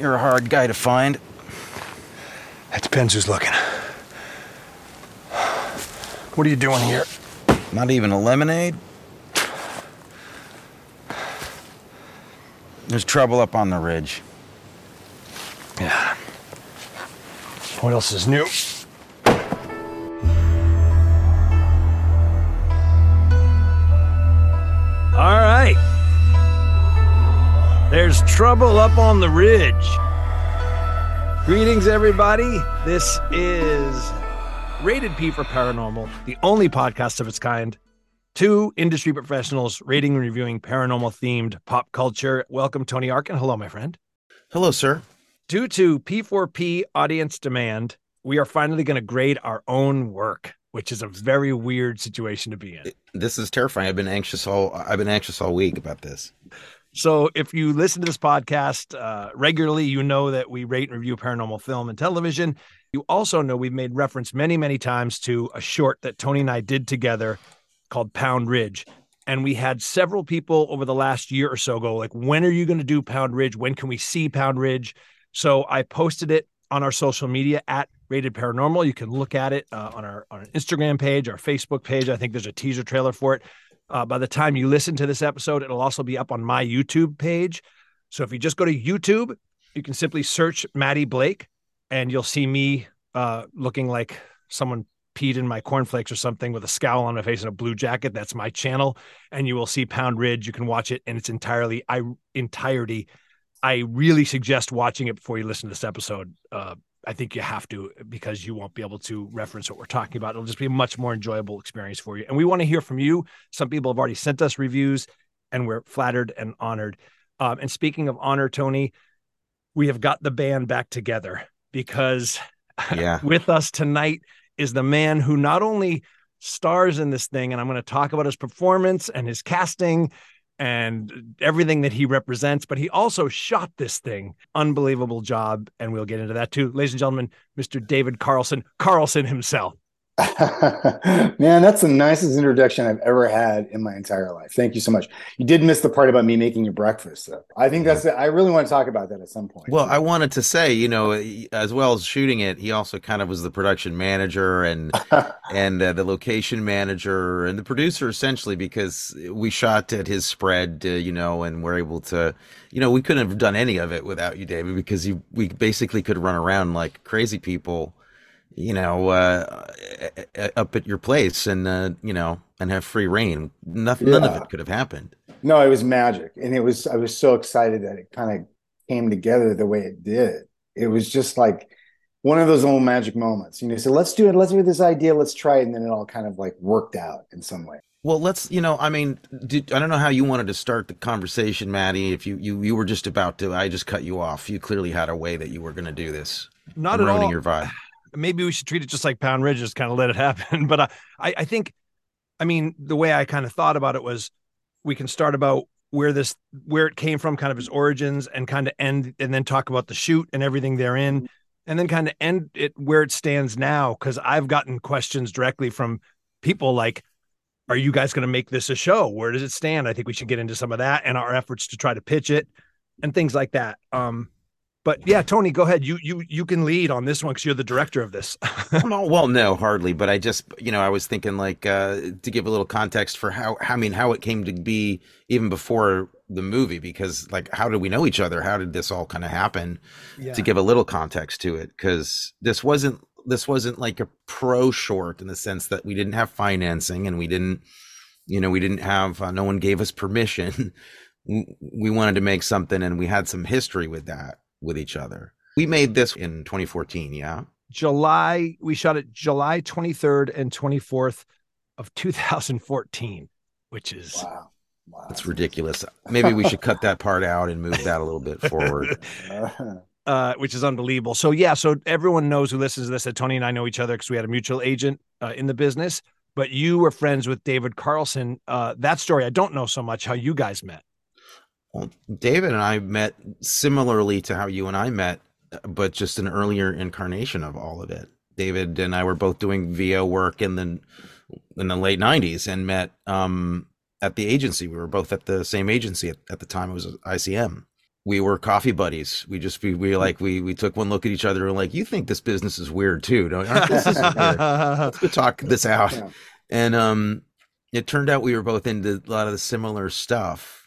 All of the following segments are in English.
You're a hard guy to find. That depends who's looking. What are you doing here? Not even a lemonade? There's trouble up on the ridge. Yeah. What else is new? Trouble up on the ridge. Greetings, everybody. This is Rated P for Paranormal, the only podcast of its kind. Two industry professionals rating and reviewing paranormal themed pop culture. Welcome, Tony Arkin. Hello, my friend. Hello, sir. Due to P4P audience demand, we are finally going to grade our own work, which is a very weird situation to be in. This is terrifying. I've been anxious all I've been anxious all week about this. So, if you listen to this podcast uh, regularly, you know that we rate and review paranormal film and television. You also know we've made reference many, many times to a short that Tony and I did together called Pound Ridge. And we had several people over the last year or so go, like, when are you going to do Pound Ridge? When can we see Pound Ridge? So I posted it on our social media at Rated Paranormal. You can look at it uh, on our on our Instagram page, our Facebook page. I think there's a teaser trailer for it. Uh, by the time you listen to this episode, it'll also be up on my YouTube page. So if you just go to YouTube, you can simply search Matty Blake, and you'll see me uh, looking like someone peed in my cornflakes or something with a scowl on my face and a blue jacket. That's my channel, and you will see Pound Ridge. You can watch it in its entirely, I entirety. I really suggest watching it before you listen to this episode. Uh, I think you have to because you won't be able to reference what we're talking about. It'll just be a much more enjoyable experience for you. And we want to hear from you. Some people have already sent us reviews, and we're flattered and honored. Um, and speaking of honor, Tony, we have got the band back together because Yeah. with us tonight is the man who not only stars in this thing, and I'm going to talk about his performance and his casting and everything that he represents, but he also shot this thing. Unbelievable job. And we'll get into that too. Ladies and gentlemen, Mr. David Carlson, Carlson himself. Man, that's the nicest introduction I've ever had in my entire life. Thank you so much. You did miss the part about me making you breakfast. Though. I think that's. It. I really want to talk about that at some point. Well, I wanted to say, you know, as well as shooting it, he also kind of was the production manager and and uh, the location manager and the producer essentially because we shot at his spread, uh, you know, and we're able to, you know, we couldn't have done any of it without you, David, because you we basically could run around like crazy people, you know, uh, up at your place and uh, you know and have free reign. Nothing, none of it could have happened. no, it was magic, and it was. I was so excited that it kind of came together the way it did. It was just like one of those little magic moments. You know, so let's do it. Let's do this idea. Let's try it, and then it all kind of like worked out in some way. Well, let's, you know, I mean, did, I don't know how you wanted to start the conversation, Matty. If you, you, you were just about to, I just cut you off. You clearly had a way that you were going to do this. Not I'm at ruining all. your vibe. Maybe we should treat it just like Pound Ridge, just kind of let it happen. But I, I, I think, I mean, the way I kind of thought about it was, we can start about where this, where it came from, kind of its origins, and kind of end, and then talk about the shoot and everything therein, and then kind of end it where it stands now. Because I've gotten questions directly from people like, "Are you guys going to make this a show? Where does it stand?" I think we should get into some of that and our efforts to try to pitch it, and things like that. Um, but yeah, Tony, go ahead. You you you can lead on this one because you're the director of this. no, well, no, hardly. But I just, you know, I was thinking like uh, to give a little context for how, how, I mean, how it came to be even before the movie, because like, how did we know each other? How did this all kind of happen? yeah. to give a little context to it because this wasn't this wasn't like a pro short in the sense that we didn't have financing and we didn't you know we didn't have uh, no one gave us permission we wanted to make something and we had some history with that with each other we made this in 2014 yeah July, we shot it July 23rd and 24th of 2014, which is Wow, wow, that's ridiculous maybe we should cut that part out and move that a little bit forward uh, which is unbelievable. So yeah, so everyone knows who listens to this that Tony and I know each other because we had a mutual agent uh, in the business. But you were friends with David Carlson. Uh, that story I don't know so much how you guys met. Well, David and I met similarly to how you and I met, but just an earlier incarnation of all of it. David and I were both doing VO work in the in the late '90s and met um, at the agency. We were both at the same agency at, at the time. It was ICM. we were coffee buddies. We just we, we like we we took one look at each other and like, you think this business is weird too, don't you? This is weird. Let's go talk this out. Yeah. And um, it turned out we were both into a lot of the similar stuff.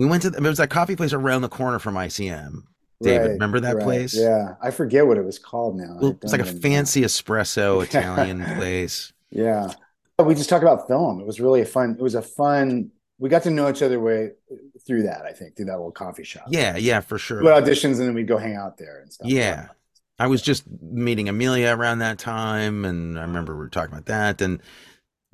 We went to there was that coffee place around the corner from ICM. David, Right, remember that right. place? Yeah, I forget what it was called now. Well, it's like a fancy espresso Italian place. Yeah, we just talked about film. It was really a fun. It was a fun. We got to know each other way through that. I think through that little coffee shop. Yeah, yeah, for sure. We had auditions and then we'd go hang out there and stuff. Yeah. I was just meeting Amelia around that time, and I remember we were talking about that. And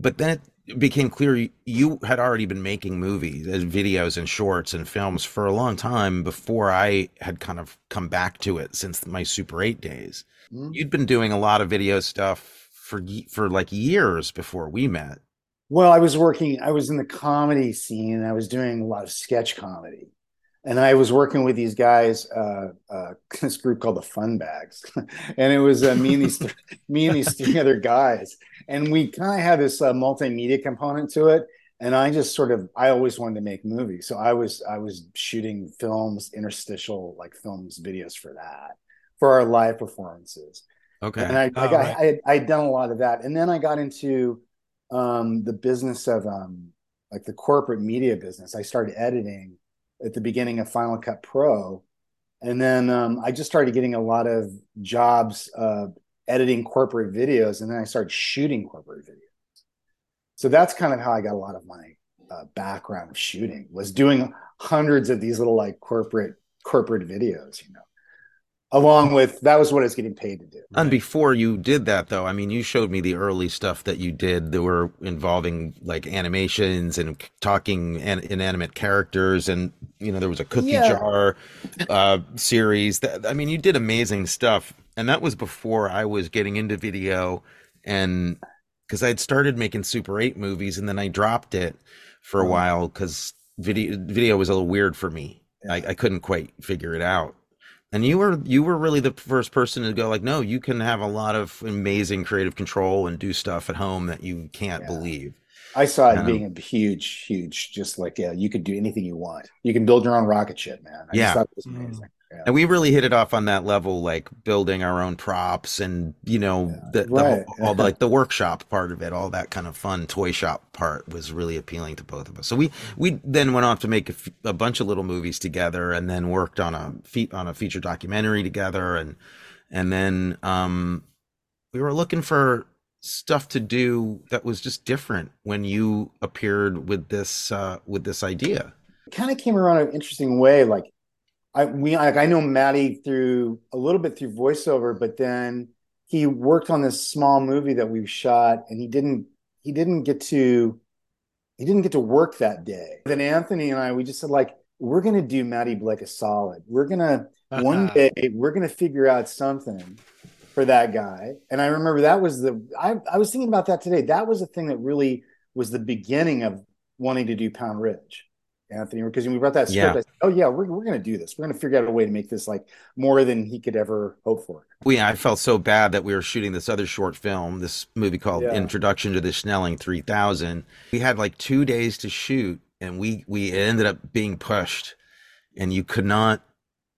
but then it became clear you- had already been making movies, uh, videos, and shorts and films for a long time before I had kind of come back to it since my Super Eight days. Mhm. You'd been doing a lot of video stuff for for like years before we met. Well, I was working. I was in the comedy scene. I was doing a lot of sketch comedy, and I was working with these guys. Uh, uh, this group called the Fun Bags, and it was uh, me and these th- me and these three other guys, and we kind of had this uh, multimedia component to it. And I just sort of, I always wanted to make movies, so I was I was shooting films, interstitial like films, videos for that, for our live performances. Okay. And I, I Oh, got right. Had I'd done a lot of that, and then I got into um, the business of um, like the corporate media business. I started editing at the beginning of Final Cut Pro, and then um, I just started getting a lot of jobs uh, editing corporate videos, and then I started shooting corporate videos. So that's kind of how I got a lot of my uh, background shooting was doing hundreds of these little like corporate corporate videos, you know. Along with that was what I was getting paid to do. And before you did that, though, I mean, you showed me the early stuff that you did that were involving like animations and talking an- inanimate characters, and you know there was a cookie Yeah. jar uh, series. That I mean, you did amazing stuff, and that was before I was getting into video, and because I'd started making Super Eight movies, and then I dropped it for a Oh. while because video video was a little weird for me. I, I couldn't quite figure it out. And you were you were really the first person to go like, no, you can have a lot of amazing creative control and do stuff at home that you can't Yeah. believe. I saw it Um, being a huge, huge, just like yeah, you could do anything you want. You can build your own rocket ship, man. I Yeah. just thought it was Mm. amazing. Yeah. And we really hit it off on that level, like building our own props and you know Yeah. the, Right. all the, like the workshop part of it, all that kind of fun toy shop part was really appealing to both of us. So we we then went off to make a, f- a bunch of little movies together, and then worked on a fe- on a feature documentary together, and and then um we were looking for stuff to do that was just different when you appeared with this uh with this idea. It kind of came around in an interesting way. Like I we like I know Matty through a little bit through voiceover, but then he worked on this small movie that we shot, and he didn't he didn't get to he didn't get to work that day. Then Anthony and I we just said like we're gonna do Matty Blake a solid. We're gonna one day we're gonna figure out something for that guy. And I remember that was the I, I was thinking about that today. That was the thing that really was the beginning of wanting to do Pound Ridge, Anthony, because we brought that script, Yeah. Said, Oh yeah, we're we're gonna do this. We're gonna figure out a way to make this like more than he could ever hope for. Yeah, I felt so bad that we were shooting this other short film, this movie called Yeah. Introduction to the Schnelling 3000. We had like two days to shoot, and we we ended up being pushed, and you could not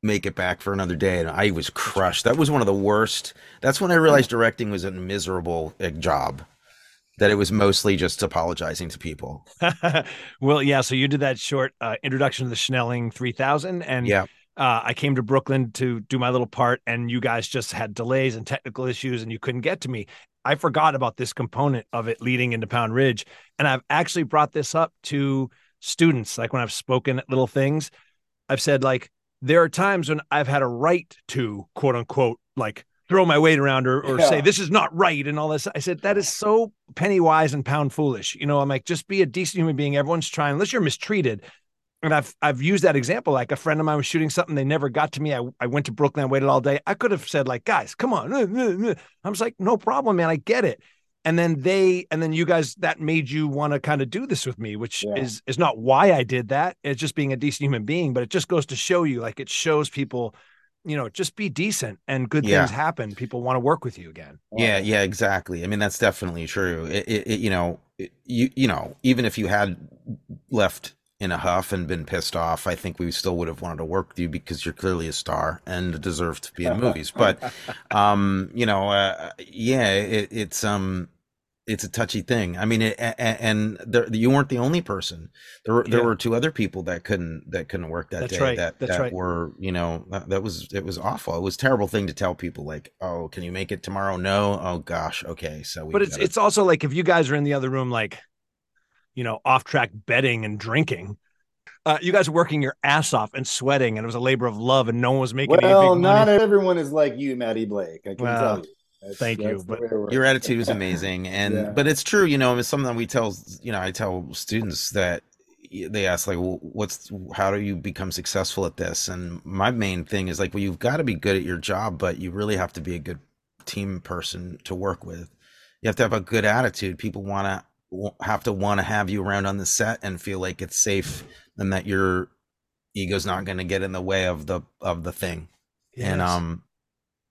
make it back for another day, and I was crushed. That was one of the worst. That's when I realized directing was a miserable uh, job. That it was mostly just apologizing to people. well, yeah. So you did that short uh, introduction to the Schnelling 3000, and Yeah, uh, I came to Brooklyn to do my little part, and you guys just had delays and technical issues, and you couldn't get to me. I forgot about this component of it leading into Pound Ridge, and I've actually brought this up to students, like when I've spoken at little things. I've said like there are times when I've had a right to quote unquote like throw my weight around or, or say this is not right and all this. I said that is so penny wise and pound foolish. You know, I'm like just be a decent human being. Everyone's trying unless you're mistreated and I've I've used that example. Like a friend of mine was shooting something, they never got to me. I, I went to Brooklyn, I waited all day. I could have said, like, guys, come on. I was like, no problem, man. I get it. And then they and then you guys that made you want to kind of do this with me, which Yeah. is is not why I did that. It's just being a decent human being, but it just goes to show you, like it shows people, you know, just be decent and good Yeah. things happen. People want to work with you again. yeah, yeah, exactly. I mean, that's definitely true. It, it, it you know, it, you you know, even if you had left in a huff and been pissed off, I think we still would have wanted to work with you because you're clearly a star and deserve to be in movies. But, um, you know, uh, yeah, it, it's um, it's a touchy thing. I mean, it, and there, you weren't the only person. There were there yeah. were two other people that couldn't that couldn't work that That's day. Right. That That's that right. were you know that, that, was it was awful. It was a terrible thing to tell people like, oh, can you make it tomorrow? No. Oh gosh. Okay. So we. but it's gotta... it's also like if you guys are in the other room, like you know, off track betting and drinking. Uh, you guys were working your ass off and sweating, and it was a labor of love, and no one was making. It. Well, not money. everyone is like you, Matty Blake. I can well, tell you. That's, thank you, but your attitude is amazing, and yeah. but it's true. You know, it's something that we tell. You know, I tell students that they ask like, well, "What's how do you become successful at this?" And my main thing is like, well, you've got to be good at your job, but you really have to be a good team person to work with. You have to have a good attitude. People want to have to want to have you around on the set and feel like it's safe and that your ego's not going to get in the way of the of the thing yes. and um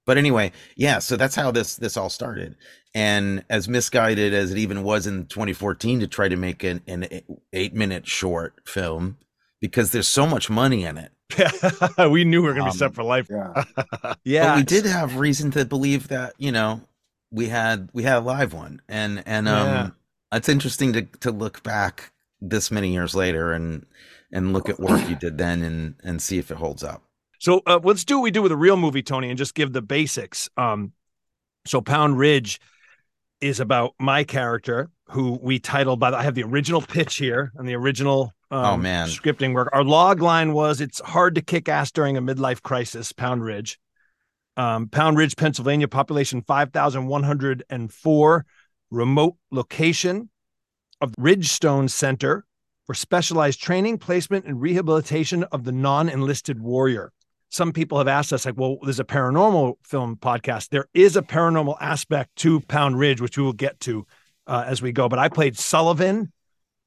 but anyway yeah so that's how this this all started. And as misguided as it even was in 2014 to try to make an, an eight minute short film because there's so much money in it. We knew we were going to be um, set for life. yeah. Yeah but we did have reason to believe that you know we had we had a live one. And and um yeah. it's interesting to to look back this many years later and and look at work you did then and and see if it holds up. So uh, let's do what we do with a real movie, Tony, and just give the basics. Um, so Pound Ridge is about my character who we titled by the, I have the original pitch here and the original um, oh man scripting work. Our log line was it's hard to kick ass during a midlife crisis. Pound Ridge, um, Pound Ridge, Pennsylvania, population five thousand one hundred and four remote location of Ridgestone Center for specialized training, placement, and rehabilitation of the non enlisted warrior. Some people have asked us, like, well, there's a paranormal film podcast. There is a paranormal aspect to Pound Ridge, which we will get to uh, as we go. But I played Sullivan,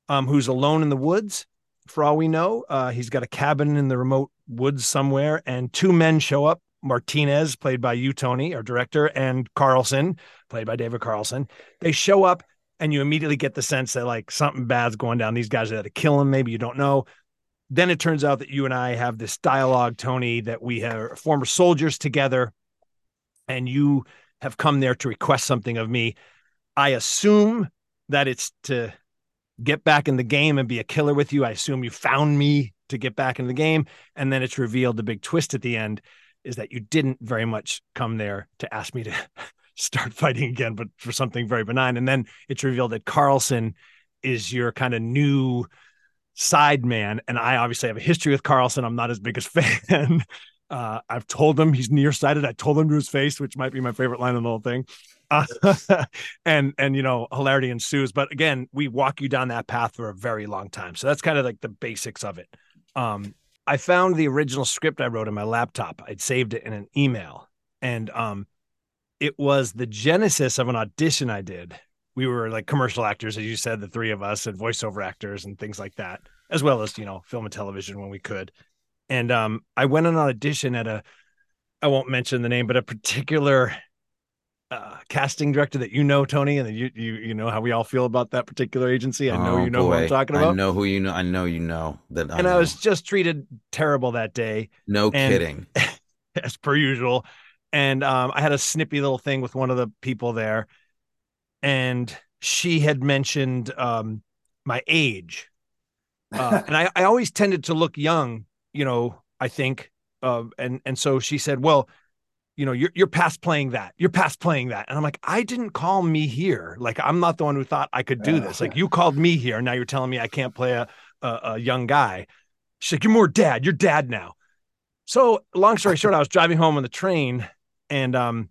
um, who's alone in the woods. For all we know, uh, he's got a cabin in the remote woods somewhere, and two men show up Martinez, played by you, Tony, our director, and Carlson, played by David Carlson. They show up, and you immediately get the sense that like something bad's going down. These guys are there to kill him. Maybe you don't know. Then it turns out that you and I have this dialogue, Tony, that we are former soldiers together, and you have come there to request something of me. I assume that it's to get back in the game and be a killer with you. I assume you found me to get back in the game. And then it's revealed the big twist at the end is that you didn't very much come there to ask me to start fighting again, but for something very benign. And then it's revealed that Carlson is your kind of new side man. And I obviously have a history with Carlson. I'm not his biggest fan. Uh, I've told him he's nearsighted. I told him to his face, which might be my favorite line in the whole thing. Uh, and and you know, hilarity ensues. But again, we walk you down that path for a very long time. So that's kind of like the basics of it. Um, I found the original script I wrote in my laptop. I'd saved it in an email, and um, it was the genesis of an audition I did. We were like commercial actors, as you said, the three of us, and voiceover actors and things like that, as well as you know, film and television when we could. And um, I went on an audition at a, I won't mention the name, but a particular uh, casting director that you know, Tony, and you you you know how we all feel about that particular agency. I know oh, you know boy. who I'm talking about. I know who you know. I know you know that. I and know. I was just treated terrible that day. No and, kidding. as per usual. And um, I had a snippy little thing with one of the people there, and she had mentioned um, my age, uh, and I, I always tended to look young, you know. I think, uh, and and so she said, "Well, you know, you're you're past playing that. You're past playing that. And I'm like, I didn't call me here. Like, I'm not the one who thought I could do this. Like, you called me here. Now you're telling me I can't play a, a, a young guy. She's like, you're more dad. You're dad now. So long story short, I was driving home on the train and um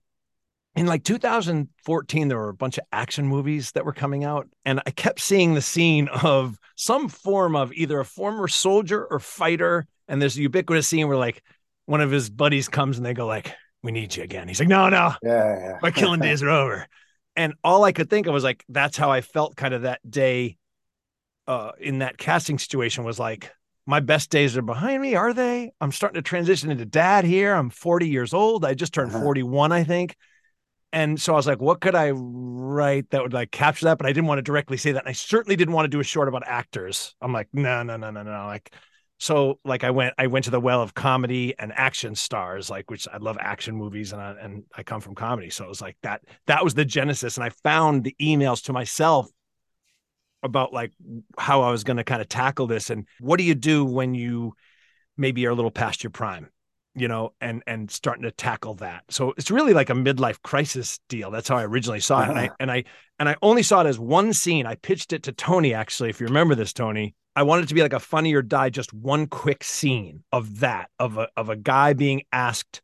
in like 2014 there were a bunch of action movies that were coming out and i kept seeing the scene of some form of either a former soldier or fighter and there's a ubiquitous scene where like one of his buddies comes and they go like we need you again. He's like, no, no, yeah, yeah. my killing days are over. And all I could think of was like, that's how I felt kind of that day uh, in that casting situation was like, my best days are behind me. Are they? I'm starting to transition into dad here. I'm 40 years old. I just turned uh-huh. 41, I think. And so I was like, what could I write that would like capture that? But I didn't want to directly say that. And I certainly didn't want to do a short about actors. I'm like, no, no, no, no, no. Like, so like I went, I went to the well of comedy and action stars, like which I love action movies and I, and I come from comedy. So it was like that, that was the genesis. And I found the emails to myself about like how I was going to kind of tackle this. And what do you do when you maybe are a little past your prime? You know, and and starting to tackle that. So it's really like a midlife crisis deal. That's how I originally saw it. And I uh-huh. and I and I only saw it as one scene. I pitched it to Tony actually, if you remember this, Tony. I wanted it to be like a funny or die, just one quick scene of that, of a of a guy being asked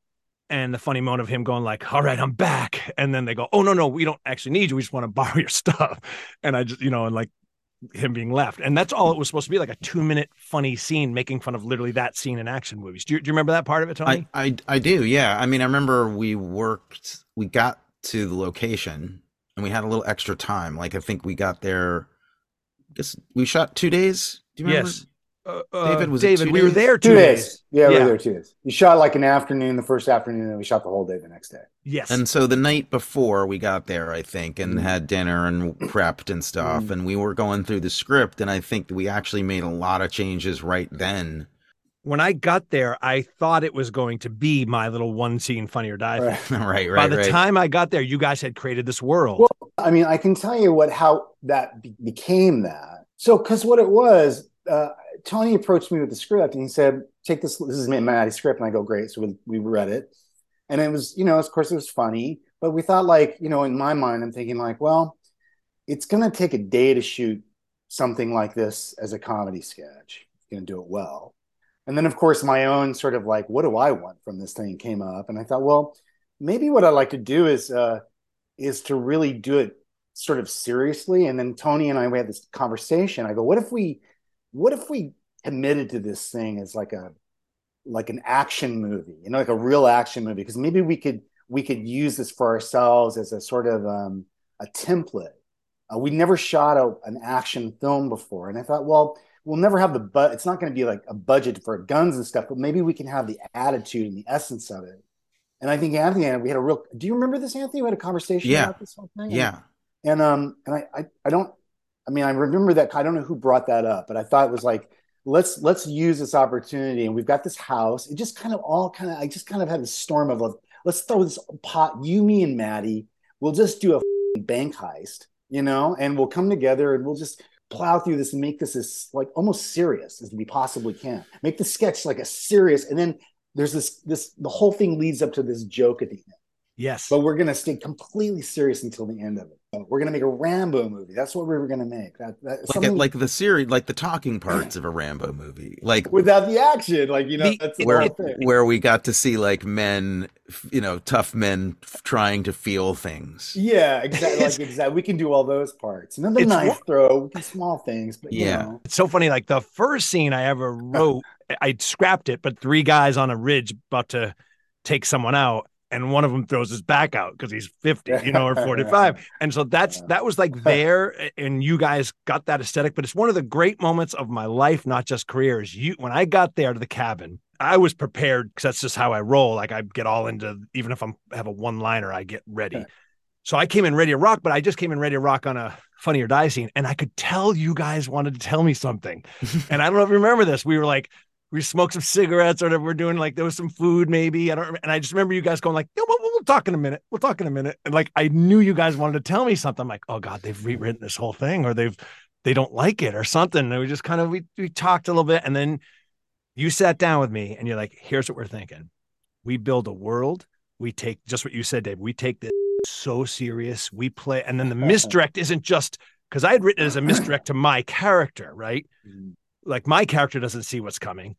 and the funny moment of him going like, "All right, I'm back," and then they go, "Oh no, no, we don't actually need you. We just want to borrow your stuff." And I just, you know, and like him being left. And that's all it was supposed to be like a two minute funny scene making fun of literally that scene in action movies. Do you, do you remember that part of it, Tony? I, I, I do. Yeah. I mean, I remember we worked, we got to the location and we had a little extra time. Like I think we got there, I guess we shot two days. Do you remember? Yes. Uh, David was David. We days? were there two, two days. days. Yeah, we were there two days. You shot like an afternoon, the first afternoon, and we shot the whole day the next day. Yes. And so the night before we got there, I think, and mm. had dinner and prepped and stuff, mm. and we were going through the script, and I think we actually made a lot of changes right then. When I got there, I thought it was going to be my little one scene funny or die. Right, right, right. By the right. time I got there, you guys had created this world. Well, I mean, I can tell you what how that be- became that. So, because what it was, uh, Tony approached me with the script and he said, "Take this. This is Matty's script." And I go, "Great." So we, we read it, and it was, you know, of course, it was funny, but we thought, like, you know, in my mind, I'm thinking, like, well, it's going to take a day to shoot something like this as a comedy sketch. Going to do it well, and then, of course, my own sort of like, what do I want from this thing came up, and I thought, well, maybe what I'd like to do is uh, is to really do it sort of seriously. And then Tony and I we had this conversation. I go, what if we what if we committed to this thing as like a like an action movie, you know, like a real action movie? Because maybe we could we could use this for ourselves as a sort of um, a template. Uh, we never shot a, an action film before, and I thought, well, we'll never have the but. It's not going to be like a budget for guns and stuff, but maybe we can have the attitude and the essence of it. And I think Anthony and we had a real. Do you remember this, Anthony? We had a conversation yeah. about this whole thing. Yeah. And, and um and I, I I don't I mean, I remember that. I don't know who brought that up, but I thought it was like, let's let's use this opportunity, and we've got this house. It just kind of all kind of. I just kind of had a storm of, like, let's throw this pot. You, me, and Matty. We'll just do a bank heist, you know, and we'll come together and we'll just plow through this and make this as like almost serious as we possibly can. Make the sketch like a serious, and then there's this this the whole thing leads up to this joke at the end. Yes, but we're gonna stay completely serious until the end of it. We're gonna make a Rambo movie. That's what we were gonna make. That, that like, like the series, like the talking parts of a Rambo movie, like without the action. Like you know, the, that's where where we got to see like men, you know, tough men trying to feel things. Yeah, exactly. like exactly. We can do all those parts, and then the it's knife throw, small things. But yeah, know. it's so funny. Like the first scene I ever wrote, I scrapped it, but three guys on a ridge about to take someone out and one of them throws his back out because he's 50 you know or 45 and so that's that was like there and you guys got that aesthetic but it's one of the great moments of my life not just career is you when i got there to the cabin i was prepared because that's just how i roll like i get all into even if i'm have a one liner i get ready. So i came in ready to rock but i just came in ready to rock on a funny or die scene and i could tell you guys wanted to tell me something. And i don't know if you remember this we were like we smoked some cigarettes or whatever we're doing. Like there was some food, maybe. I don't remember. And I just remember you guys going like, yeah, we'll, we'll talk in a minute. We'll talk in a minute. And like, I knew you guys wanted to tell me something. I'm like, oh God, they've rewritten this whole thing or they've, they don't like it or something. And we just kind of, we, we talked a little bit and then you sat down with me and you're like, here's what we're thinking. We build a world. We take just what you said, Dave. We take this so serious. We play, and then the uh-huh. misdirect isn't just because I had written it as a misdirect to my character, right? Mm-hmm. Like my character doesn't see what's coming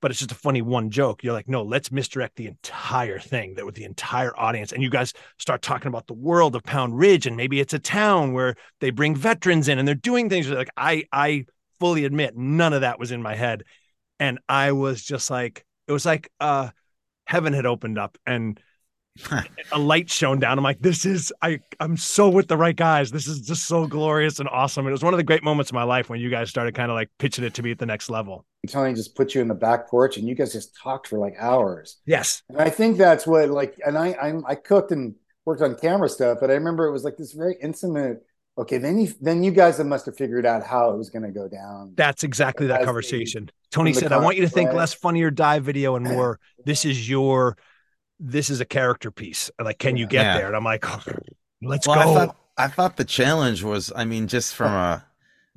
but it's just a funny one joke. You're like no let's misdirect the entire thing that with the entire audience. And you guys start talking about the world of pound ridge and maybe it's a town where they bring veterans in and they're doing things. Like i i fully admit none of that was in my head. And i was just like it was like uh heaven had opened up and a light shone down. I'm like, this is I I'm so with the right guys. This is just so glorious and awesome. It was one of the great moments of my life when you guys started kind of like pitching it to me at the next level. Tony just put you in the back porch and you guys just talked for like hours. Yes. And I think that's what like and I I'm, I cooked and worked on camera stuff, but I remember it was like this very intimate. Okay, then you then you guys must have figured out how it was going to go down. That's exactly that conversation. Tony said, "I want you to think less funny or die video and more. This is your, this is a character piece. Like, can you get Yeah. there?" And I'm like, "Let's Well, go." I thought I thought the challenge was, I mean, just from a,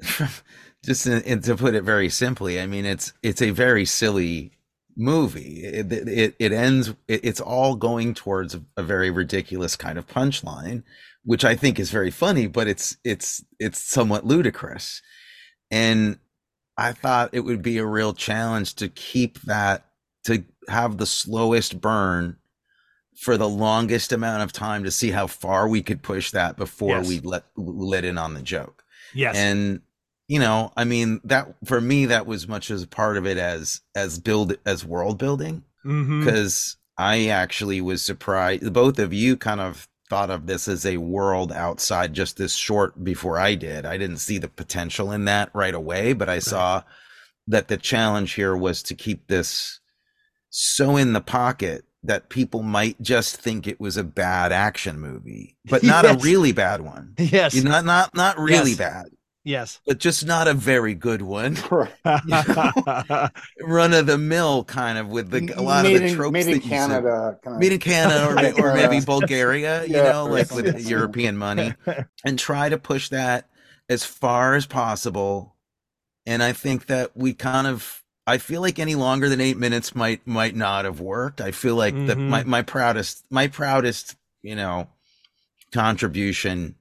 just in, in- to put it very simply, I mean, it's it's a very silly movie. It it, it ends. It, it's all going towards a, a very ridiculous kind of punchline, which I think is very funny, but it's it's it's somewhat ludicrous, and I thought it would be a real challenge to keep that to have the slowest burn for the longest amount of time to see how far we could push that before Yes. we let let in on the joke. yes, And you know, I mean that for me that was much as part of it as as build as world building mm-hmm. because I actually was surprised both of you kind of thought of this as a world outside just this short before I did. I didn't see the potential in that right away, but I saw that the challenge here was to keep this so in the pocket that people might just think it was a bad action movie, but not a really bad one. yes, You know, Not not not really Yes. bad, yes. but just not a very good one. Run of the mill kind of with the a lot made of the in, tropes made in you said. Canada. Kind of, Made in Canada or, or maybe Yeah. Bulgaria, you Yeah. know, like with Yes. European money, and try to push that as far as possible. And I think that we kind of, I feel like any longer than eight minutes might might not have worked. I feel like that Mhm. my my proudest my proudest you know contribution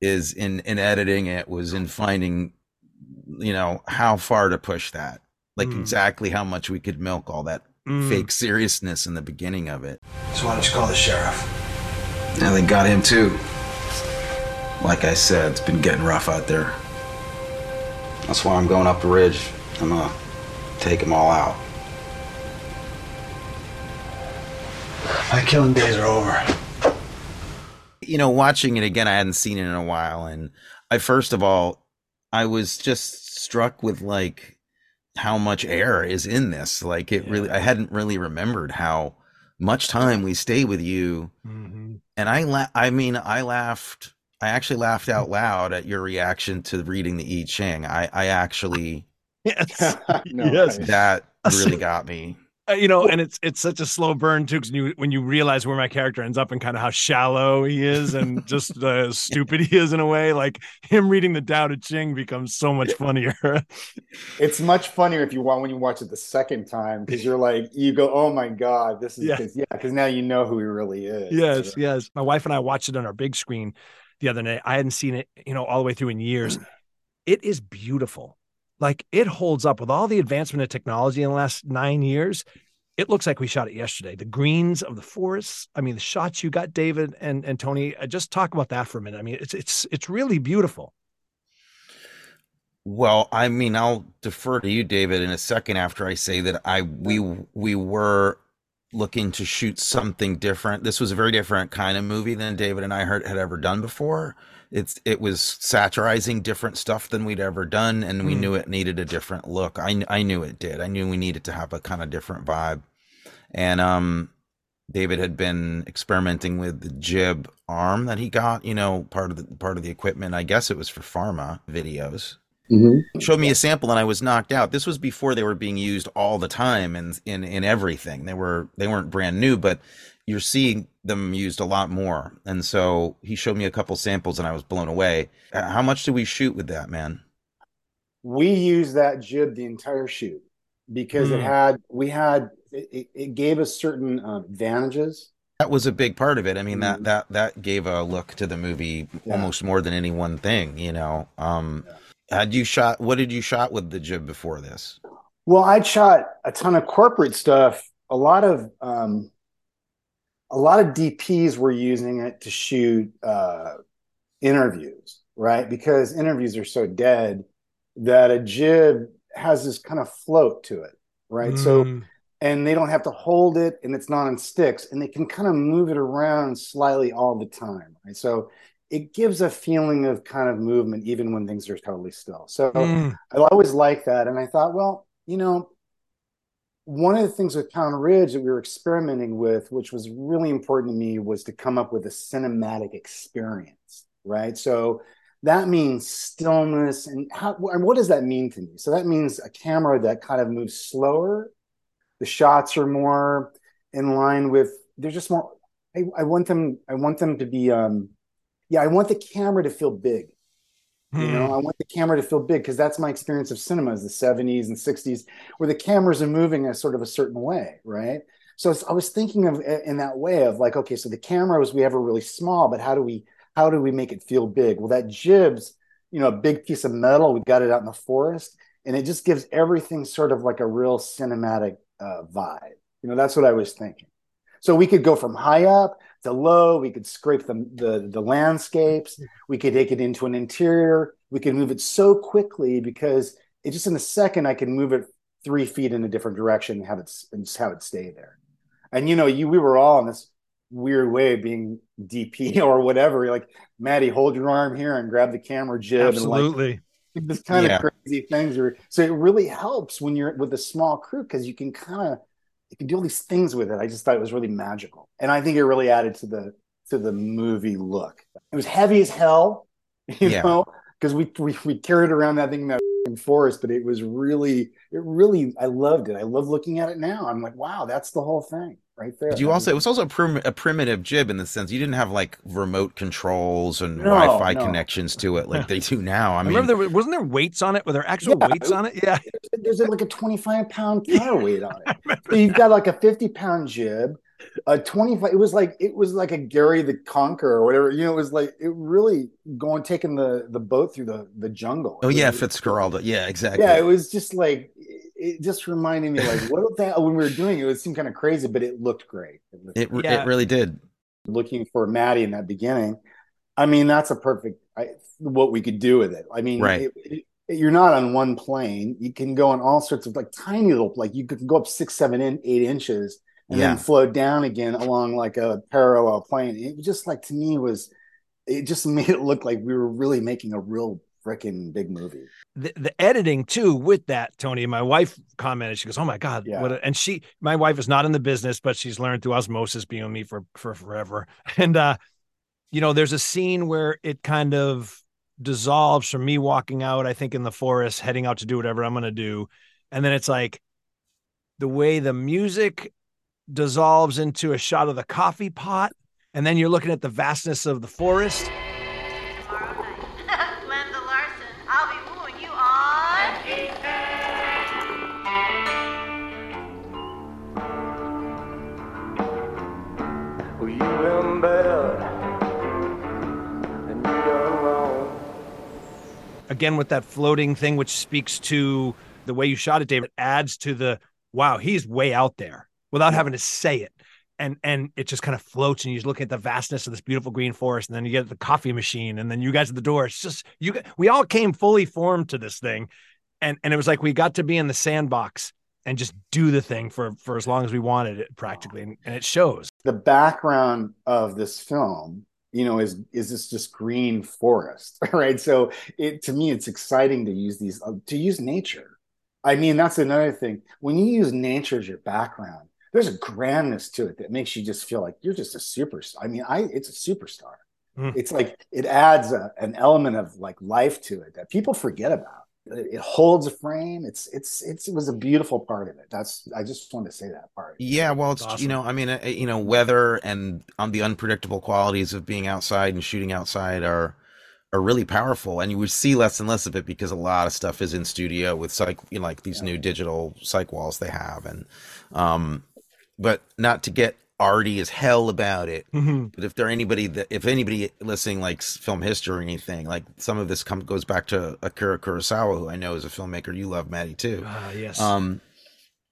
is in in editing it was in finding you know how far to push that like Mm. exactly how much we could milk all that Mm. fake seriousness in the beginning of it So why don't you call the sheriff? yeah they got him too like i said it's been getting rough out there that's why i'm going up the ridge i'm gonna take them all out My killing days are over. you know, watching it again, I hadn't seen it in a while, and I first of all, I was just struck with like how much air is in this. Like it really, I hadn't really remembered how much time we stay with you, Mhm. and I, la- I mean, I laughed. I actually laughed out loud at your reaction to reading the I Ching. I, I actually Yes. No, Yes. I- that really got me. Uh, you know, and it's it's such a slow burn too, because you when you realize where my character ends up and kind of how shallow he is and just uh, stupid he is in a way, like him reading the Tao Te Ching becomes so much funnier. It's much funnier if you want when you watch it the second time because you're like you go, oh my god, this is Yeah. cause, yeah, because now you know who he really is. yes, yes. My wife and I watched it on our big screen the other night. I hadn't seen it, you know, all the way through in years. It is beautiful. Like it holds up with all the advancement of technology in the last nine years. It looks like we shot it yesterday. The greens of the forests. I mean, the shots you got, David and and Tony. uh, Just talk about that for a minute. I mean, it's it's it's really beautiful. Well, I mean, I'll defer to you, David, in a second after I say that I we we were looking to shoot something different. This was a very different kind of movie than David and I heard, had ever done before. It's it was satirizing different stuff than we'd ever done, and we Mm. knew it needed a different look. I I knew it did. I knew we needed to have a kind of different vibe, and um. David had been experimenting with the jib arm that he got, you know, part of the part of the equipment. I guess it was for pharma videos Mhm. showed me a sample and I was knocked out. This was before they were being used all the time and in, in everything. They were they weren't brand new, but you're seeing them used a lot more. And so he showed me a couple samples and I was blown away. Uh, How much do we shoot with that, man? We used that jib the entire shoot because it Hmm. had we had it, it- gave us certain um, advantages. That was a big part of it. I mean that Mhm. that that gave a look to the movie Yeah. almost more than any one thing, you know. Um had you shot what did you shot with the jib before this? Well, I'd shot a ton of corporate stuff. A lot of um, a lot of DPs were using it to shoot uh, interviews, right? Because interviews are so dead that a jib has this kind of float to it, right? So Mm. and they don't have to hold it and it's not on sticks and they can kind of move it around slightly all the time right so it gives a feeling of kind of movement even when things are totally still so Mm. i always like that and i thought well you know one of the things with Pound Ridge that we were experimenting with, which was really important to me, was to come up with a cinematic experience, right? So that means stillness and how what does that mean to me so that means a camera that kind of moves slower the shots are more in line with they're just more I, I want them i want them to be um yeah i want the camera to feel big. You know hmm. i want the camera to feel big because that's my experience of cinema is the 70s and 60s where the cameras are moving a sort of a certain way right so i was thinking of in that way of like okay so the camera was we have a really small but how do we how do we make it feel big? Well, that jib's, you know, a big piece of metal. We got it out in the forest, and it just gives everything sort of like a real cinematic uh, vibe. You know, that's what I was thinking. So we could go from high up to low. We could scrape the, the, the landscapes. We could take it into an interior. We could move it so quickly because it just in a second I can move it three feet in a different direction and have it and just have it stay there. And you know, you we were all in this weird way of being DP or whatever. You're like, Matty, hold your arm here and grab the camera jib. Absolutely. And like, this kind yeah. of crazy things. Are, so it really helps when you're with a small crew because you can kind of you can do all these things with it. I just thought it was really magical, and I think it really added to the to the movie look. It was heavy as hell, you yeah. know, because we, we we carried around that thing that forest, but it was really it really I loved it. I love looking at it now. I'm like, wow, that's the whole thing right there. Did you also it was also a, prim, a, primitive jib in the sense you didn't have like remote controls and no, Wi-Fi no. connections to it like they do now. I, I mean, remember there wasn't there weights on it? Were there actual yeah, weights on it? Yeah, there's like a 25 pound counterweight on it. So you've got like a 50 pound jib, a 25. It was like it was like a Gary the Conqueror or whatever. You know, it was like it really going taking the the boat through the the jungle. Oh yeah, Fitzcarraldo. Yeah, exactly. Yeah, it was just like it just reminded me like what that when we were doing it, it seemed kind of crazy, but it looked great. It, looked it, it, really did. Looking for Matty in that beginning, I mean that's a perfect I, what we could do with it. I mean, right. It, you're not on one plane. You can go on all sorts of like tiny little like you could go up six, seven, in, eight inches and yeah. then float down again along like a parallel plane. It just like to me was it just made it look like we were really making a real freaking big movie. The, the editing too with that, Tony. My wife commented. She goes, "Oh my god!" Yeah. What a, and she, my wife, is not in the business, but she's learned through osmosis, being with me for for forever. And uh, you know, there's a scene where it kind of dissolves from me walking out. I think in the forest, heading out to do whatever I'm going to do, and then it's like the way the music dissolves into a shot of the coffee pot, and then you're looking at the vastness of the forest again with that floating thing, which speaks to the way you shot it, David, adds to the wow, he's way out there without having to say it. And and it just kind of floats, and you just look at the vastness of this beautiful green forest, and then you get the coffee machine, and then you guys at the door. It's just you. We all came fully formed to this thing, and and it was like we got to be in the sandbox and just do the thing for for as long as we wanted it, practically, and, and it shows. The background of this film you know is is this just green forest right? So it to me it's exciting to use these uh, to use nature. I mean that's another thing. When you use nature as your background there's a grandness to it that makes you just feel like you're just a superstar. I mean i it's a superstar. Mm. it's like it adds a, an element of like life to it that people forget about it holds a frame. It's, it's it's it was a beautiful part of it. That's I just wanted to say that part. Yeah, well, it's awesome. you know I mean uh, you know weather and on the unpredictable qualities of being outside and shooting outside are are really powerful, and you would see less and less of it because a lot of stuff is in studio with cyc you know, like these yeah. new digital cyc walls they have, and um, but not to get arty as hell about it. Mm-hmm. But if there anybody that if anybody listening likes film history or anything, like some of this comes goes back to Akira Kurosawa, who I know is a filmmaker you love, Matty too. Uh, yes. Um,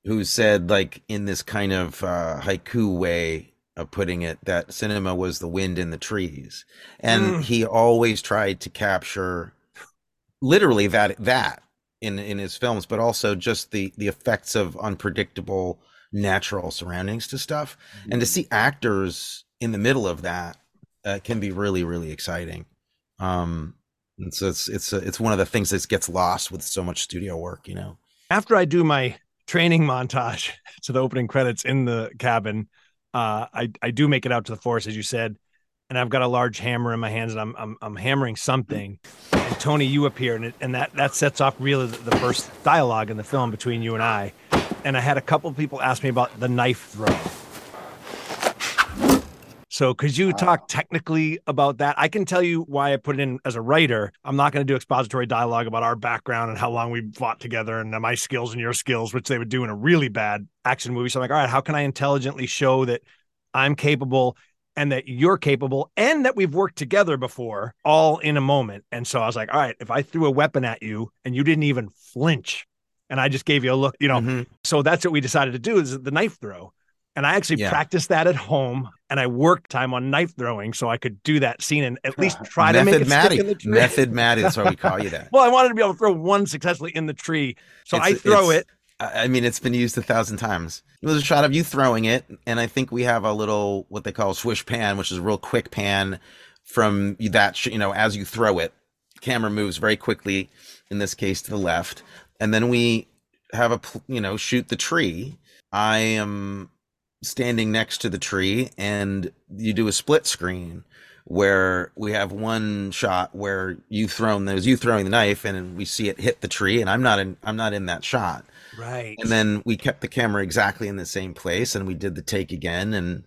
who said like in this kind of uh, haiku way of putting it that cinema was the wind in the trees, and mm. he always tried to capture literally that that in in his films, but also just the the effects of unpredictable natural surroundings to stuff mm-hmm. and to mm-hmm. see actors in the middle of that uh, can be really really exciting um and so it's it's it's one of the things that gets lost with so much studio work you know after i do my training montage to the opening credits in the cabin, uh, I I do make it out to the forest as you said, and I've got a large hammer in my hands and I'm I'm, I'm hammering something, and Tony, you appear and it, and that that sets off really the, the first dialogue in the film between you and I, and I had a couple people ask me about the knife throw. So, could you talk technically about that? I can tell you why I put it in as a writer. I'm not going to do expository dialogue about our background and how long we fought together and my skills and your skills, which they would do in a really bad action movie. So, I'm like, all right, how can I intelligently show that I'm capable and that you're capable and that we've worked together before all in a moment? And so I was like, all right, if I threw a weapon at you and you didn't even flinch and I just gave you a look, you know, Mhm. so that's what we decided to do is the knife throw. And I actually Yeah. practiced that at home and I worked time on knife throwing so I could do that scene and at least try to make it Matty. stick in the tree. Method Matty. That's why we call you that. Well, I wanted to be able to throw one successfully in the tree. So It's- I throw it. I I mean, it's been used a thousand times. It was a shot of you throwing it, and I think we have a little what they call swish pan, which is a real quick pan from that. You know, as you throw it, camera moves very quickly. In this case, to the left, and then we have a you know shoot the tree. I am standing next to the tree, and you do a split screen where we have one shot where you've thrown those you throwing the knife and we see it hit the tree and I'm not in I'm not in that shot. Right. And then we kept the camera exactly in the same place and we did the take again and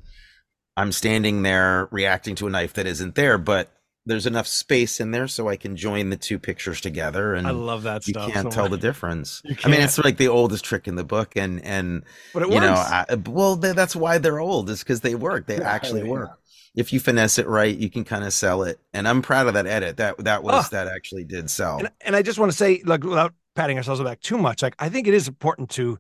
I'm standing there reacting to a knife that isn't there, but there's enough space in there so I can join the two pictures together and I love that you stuff. can't so tell the difference. I mean, it's like the oldest trick in the book, and and But it you works. know, I, well, th- that's why they're old is because they work. They Yeah, actually work. If you finesse it right, you can kind of sell it. And I'm proud of that edit. That that was Ah. that actually did sell. and, and I just want to say, like, without patting ourselves back too much, like, I think it is important to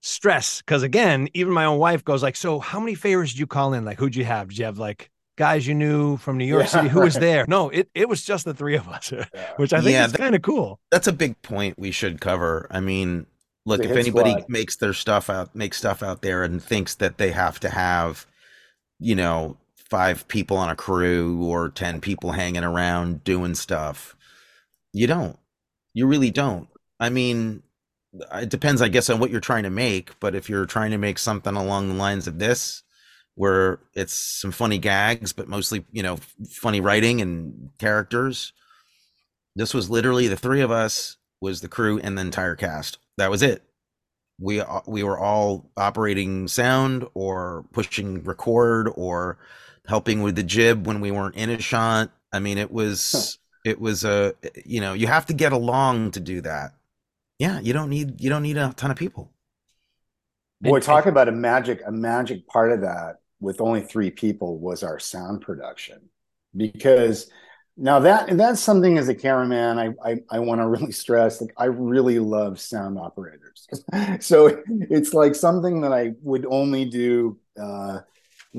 stress because, again, even my own wife goes like, "So, how many favors did you call in? Like, who'd you have? Did you have like guys you knew from New York Yeah, City? Who was there? No, it it was just the three of us, Yeah. which I think Yeah, is kind of cool. That's a big point we should cover. I mean, look, if anybody squad. makes their stuff out, makes stuff out there, and thinks that they have to have, you know, five people on a crew or ten people hanging around doing stuff, you don't. You really don't. I mean, it depends, I guess, on what you're trying to make. But if you're trying to make something along the lines of this, where it's some funny gags, but mostly, you know, funny writing and characters, this was literally the three of us was the crew and the entire cast. That was it. We uh, we were all operating sound or pushing record or helping with the jib when we weren't in a shot. I mean, it was it was a you know you have to get along to do that. Yeah, you don't need you don't need a ton of people. Boy, And- talk about a magic, a magic part of that with only three people was our sound production. Because now that that's something as a cameraman, I I, I want to really stress. Like I really love sound operators. so it's like something that I would only do uh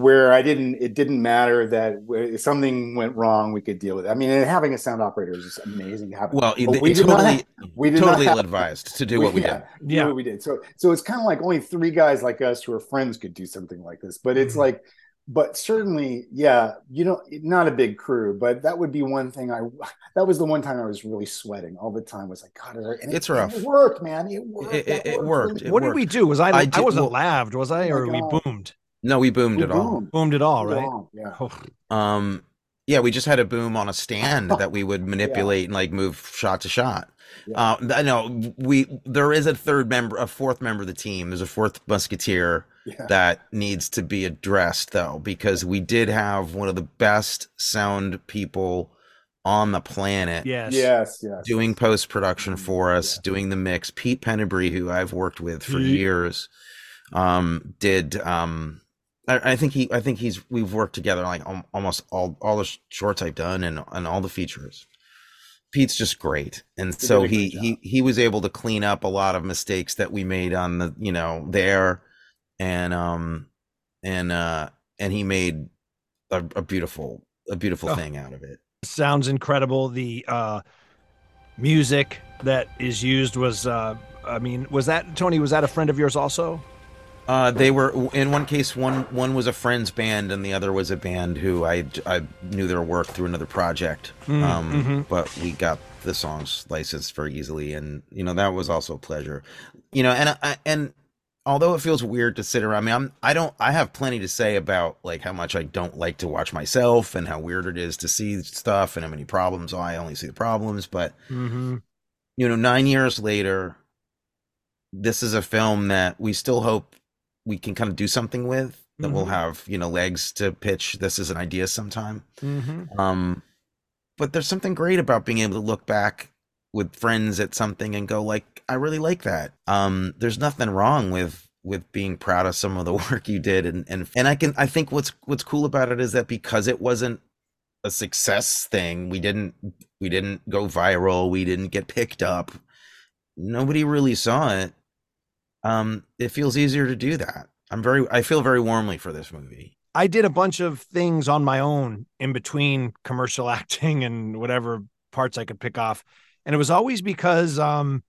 where I didn't it didn't matter that if something went wrong, we could deal with it. I mean, and having a sound operator is just amazing. to have. Well, it, we it did totally have- we did totally have- advised to do what we yeah, did. do Yeah. what we did. So so it's kind of like only three guys like us who are friends could do something like this. But it's Mhm. like, but certainly, yeah, you know, not a big crew, but that would be one thing. I that was the one time I was really sweating all the time. Was like, God, is there, and It's it, rough. It worked, man. It worked. It- it- it worked. really It what did we do? Was I? I, I wasn't well- laved, was I? Oh my or we boomed? No, we boomed We it all. boomed. Boomed it all, right? Yeah. Oh, Um, yeah, we just had a boom on a stand that we would manipulate and like move shot to shot. Yeah. Uh, I know we there is a third member, a fourth member of the team. There's a fourth musketeer Yeah. that needs to be addressed though, because we did have one of the best sound people on the planet yes. Yes. Yes. doing post production for us, doing the mix. Pete Pennebury, who I've worked with for Pete. years, um, did. Um, I, I think he, I think he's. We've worked together like almost all all the shorts I've done and and all the features. Pete's just great, and He so he he he was able to clean up a lot of mistakes that we made on the you know there, and um and uh and he made a, a beautiful a beautiful Oh. thing out of it. sounds incredible. The uh, music that is used was, uh, I mean, was that Tony? Was that a friend of yours also? Uh, they were in one case. One one was a friend's band, and the other was a band who I I knew their work through another project. Mm, um, mhm. but we got the songs licensed very easily, and you know that was also a pleasure. You know, and I, and although it feels weird to sit around, I mean, I'm I don't I have plenty to say about like how much I don't like to watch myself and how weird it is to see stuff and how many problems I only see the problems. But Mm-hmm. you know, nine years later, this is a film that we still hope we can kind of do something with. That will Mhm. have you know legs to pitch. This is an idea sometime. Mm-hmm. Um, but there's something great about being able to look back with friends at something and go like, I really like that. Um, there's nothing wrong with with being proud of some of the work you did, and and and I can I think what's what's cool about it is that because it wasn't a success thing, we didn't we didn't go viral, we didn't get picked up, nobody really saw it. Um, it feels easier to do that. I'm very I feel very warmly for this movie. I did a bunch of things on my own in between commercial acting and whatever parts I could pick off. And it was always because um,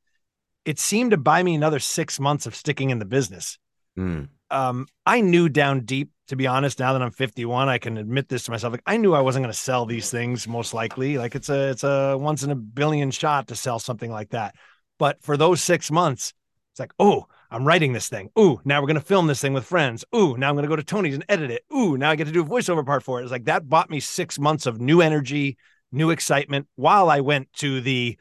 it seemed to buy me another six months of sticking in the business. Mm. Um, I knew down deep, to be honest, now that I'm 51, I can admit this to myself. Like I knew I wasn't going to sell these things most likely. Like it's a it's a once in a billion shot to sell something like that. But for those six months, it's like, oh, I'm writing this thing. Ooh, now we're gonna film this thing with friends. Ooh, now I'm gonna go to Tony's and edit it. Ooh, now I get to do a voiceover part for it. It's like that bought me six months of new energy, new excitement while I went to the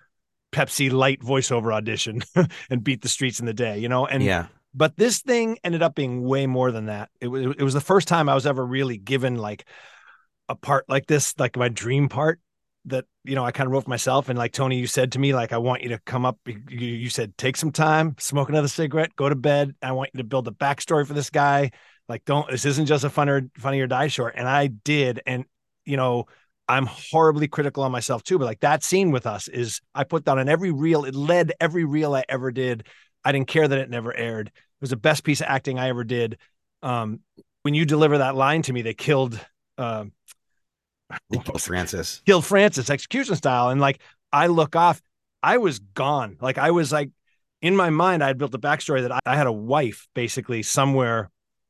Pepsi Light voiceover audition and beat the streets in the day, you know? And yeah, but this thing ended up being way more than that. It was it was the first time I was ever really given like a part like this, like my dream part that you know I kind of wrote for myself. And like Tony, you said to me, like I want you to come up. You, you said take some time, smoke another cigarette, go to bed. I want you to build a backstory for this guy. Like don't this isn't just a funner funny or die short. And I did, and you know. I'm horribly critical on myself too, but like that scene with us is I put down on every reel. It led every reel I ever did. I didn't care that it never aired. It was the best piece of acting I ever did. Um, when you deliver that line to me, they killed um, Francis. killed Francis execution style, and like I look off, I was gone. Like I was like in my mind, I had built a backstory that I, I had a wife basically somewhere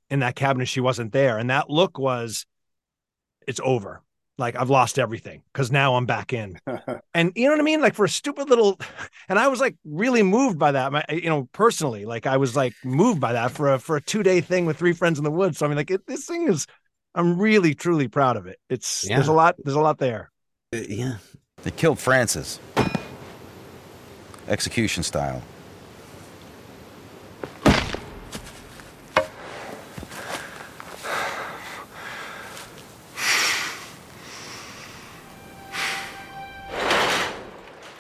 in that cabinet. She wasn't there, and that look was, it's over. Like I've lost everything because now I'm back in. and you know what I mean? Like for a stupid little, and I was like really moved by that. My, you know, personally, like I was like moved by that for a for a two day thing with three friends in the woods. So I mean, like it, this thing is, I'm really truly proud of it. It's Yeah. there's a lot there's a lot there. Uh, yeah. They killed Francis. Execution style.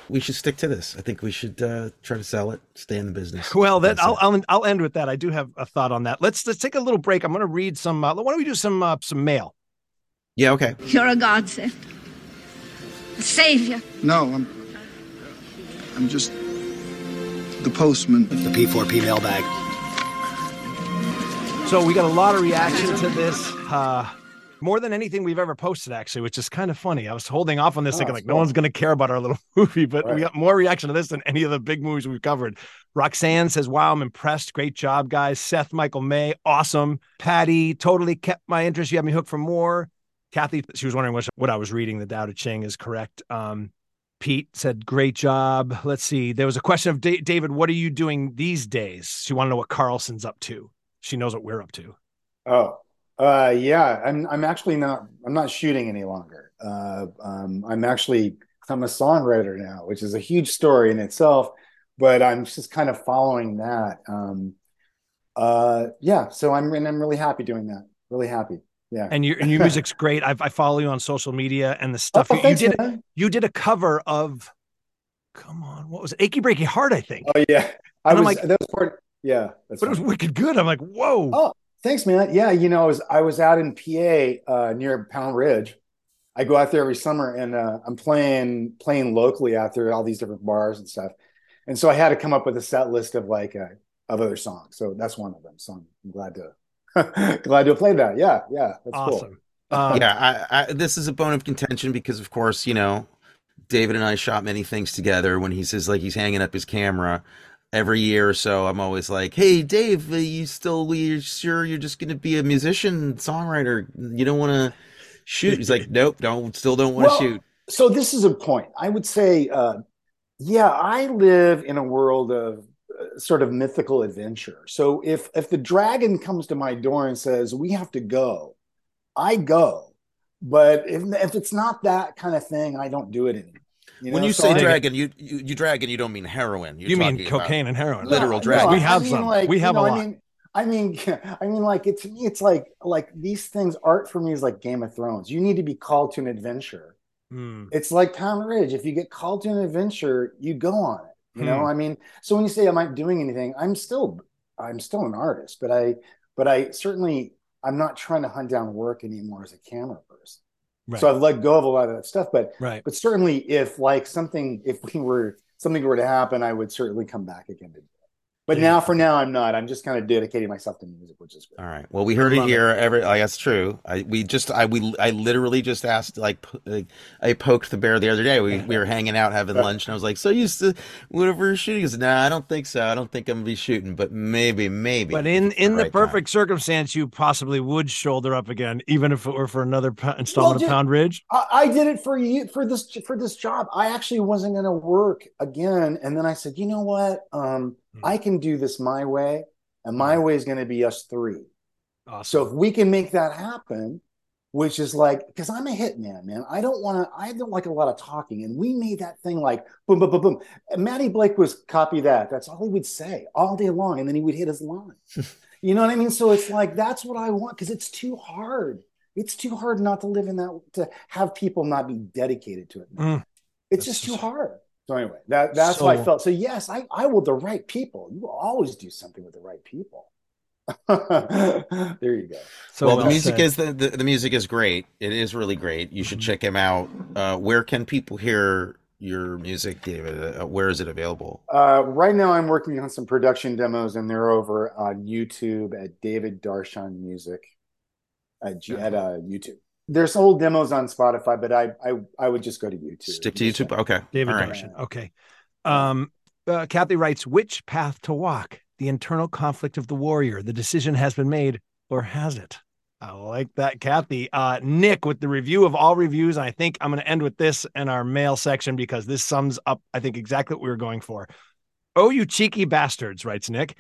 We should stick to this. I think we should uh, try to sell it, stay in the business. Well, that I'll. I'll I'll end with that. I do have a thought on that. Let's let's take a little break. I'm going to read some. Uh, why don't we do some uh, some mail? yeah, okay. You're a godsend. A savior. No, I'm. I'm just the postman. The P4P mailbag. So we got a lot of reaction to this. Uh, more than anything we've ever posted, actually, which is kind of funny. I was holding off on this, Oh, thinking like no one's going to care about our little movie, but we got more reaction to this than any of the big movies we've covered. Roxanne says, "Wow, I'm impressed. Great job, guys." Seth Michael May, awesome. Patty, totally kept my interest. You have me hooked for more. Kathy, she was wondering what, I was reading. The Tao Te Ching is correct. Um, Pete said, "Great job." Let's see. There was a question of Da- David. What are you doing these days? She wanted to know what Carlson's up to. She knows what we're up to. Oh, uh, yeah. I'm I'm actually not I'm not shooting any longer. Uh, um, I'm actually I'm a songwriter now, which is a huge story in itself. But I'm just kind of following that. Um, uh, yeah. So I'm and I'm really happy doing that. Really happy. Yeah. and your and your music's great. I, I follow you on social media and the stuff Oh, you, you did. man. You did a cover of, come on, what was it? Achy Breaky Heart, I think. Oh yeah. I And I'm was like- that was part. Yeah. That's but it was wicked good. I'm like, whoa. Oh, thanks, man. Yeah, you know, I was I was out in PA uh, near Pound Ridge. I go out there every summer, and uh, I'm playing playing locally out there, at all these different bars and stuff. And so I had to come up with a set list of like uh, of other songs. So that's one of them. So I'm glad to glad to have played that. Yeah, yeah, that's cool. Um, yeah, I, I, this is a bone of contention because, of course, you know, David and I shot many things together. When he says like he's hanging up his camera every year or so, I'm always like, "Hey, Dave, are you still? You sure you're just going to be a musician, songwriter? You don't want to shoot?" He's like, "Nope, don't. Still don't want to Well, shoot." So this is a point. I would say uh, Yeah, I live in a world of uh, sort of mythical adventure. So if if the dragon comes to my door and says we have to go, I go. But if if it's not that kind of thing, I don't do it anymore. You when you So say I- dragon, you, you you dragon, you don't mean heroin. You're you mean cocaine and heroin? literal No, dragon. no, We have I mean, some. Like, We you have a lot. I mean, I mean, I mean, like it, to me, it's like like these things. Art for me is like Game of Thrones. You need to be called to an adventure. Hmm. It's like Pound Ridge. If you get called to an adventure, you go on it. You know, Hmm. I mean, so when you say I'm not doing anything, I'm still I'm still an artist, but I but I certainly I'm not trying to hunt down work anymore as a camera person. Right. So I've let go of a lot of that stuff. But right. but certainly if like something if we were something were to happen, I would certainly come back again to do. But Yeah. now for now I'm not. I'm just kind of dedicating myself to music, which is great. All right. Well, we heard it Love it. here. Every like, that's true. I we just I we I literally just asked like, like I poked the bear the other day. We we were hanging out having lunch, and I was like, "So you still whatever you're shooting?" He goes, "Nah, I don't think so. I don't think I'm gonna be shooting, but maybe, maybe." But in in the right time." perfect circumstance, you possibly would shoulder up again, even if it were for another po- installment Well, of Pound Ridge. I, I did it for you for this for this job. I actually wasn't going to work again, and then I said, you know what? Um, Hmm. I can do this my way, and my way is going to be us three. Awesome. So if we can make that happen, which is like, because I'm a hitman, man. I don't want to. I don't like a lot of talking, and we made that thing like boom, boom, boom, boom. And Matty Blake was copy that. That's all he would say all day long, and then he would hit his line. you know what I mean? So it's like that's what I want because it's too hard. It's too hard not to live in that to have people not be dedicated to it. Mm. It's just too hard. So anyway, that that's what I felt. So yes, I I will the right people. You will always do something with the right people. there you go. so well, the music said. is the, the the music is great. It is really great. You should Mhm. check him out. Uh, where can people hear your music, David? Uh, where is it available? Uh, right now, I'm working on some production demos, and they're over on YouTube at David Darshan Music at, G- at uh, YouTube. There's old demos on Spotify, but I I, I would just go to YouTube. Stick to YouTube. Okay. David All right. Darshan. Okay. Um, uh, Kathy writes, which path to walk? The internal conflict of the warrior. The decision has been made, or has it? I like that, Kathy. Uh, Nick with the review of all reviews. I think I'm going to end with this in our mail section because this sums up, I think, exactly what we were going for. Oh, you cheeky bastards, writes Nick.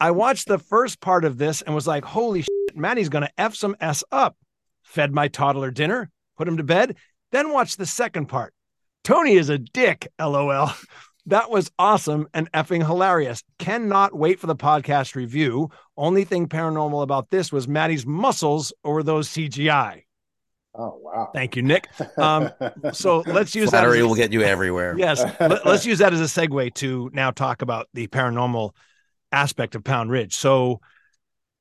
I watched the first part of this and was like, holy shit, Matty's going to F some S up. Fed my toddler dinner, put him to bed, then watched the second part. Tony is a dick, lol. That was awesome and effing hilarious. Cannot wait for the podcast review. Only thing paranormal about this was Matty's muscles or those CGI. Oh wow! Thank you, Nick. Um, so let's use Flattery that. as a- will get you everywhere. Yes, let, us use that as a segue to now talk about the paranormal aspect of Pound Ridge. So,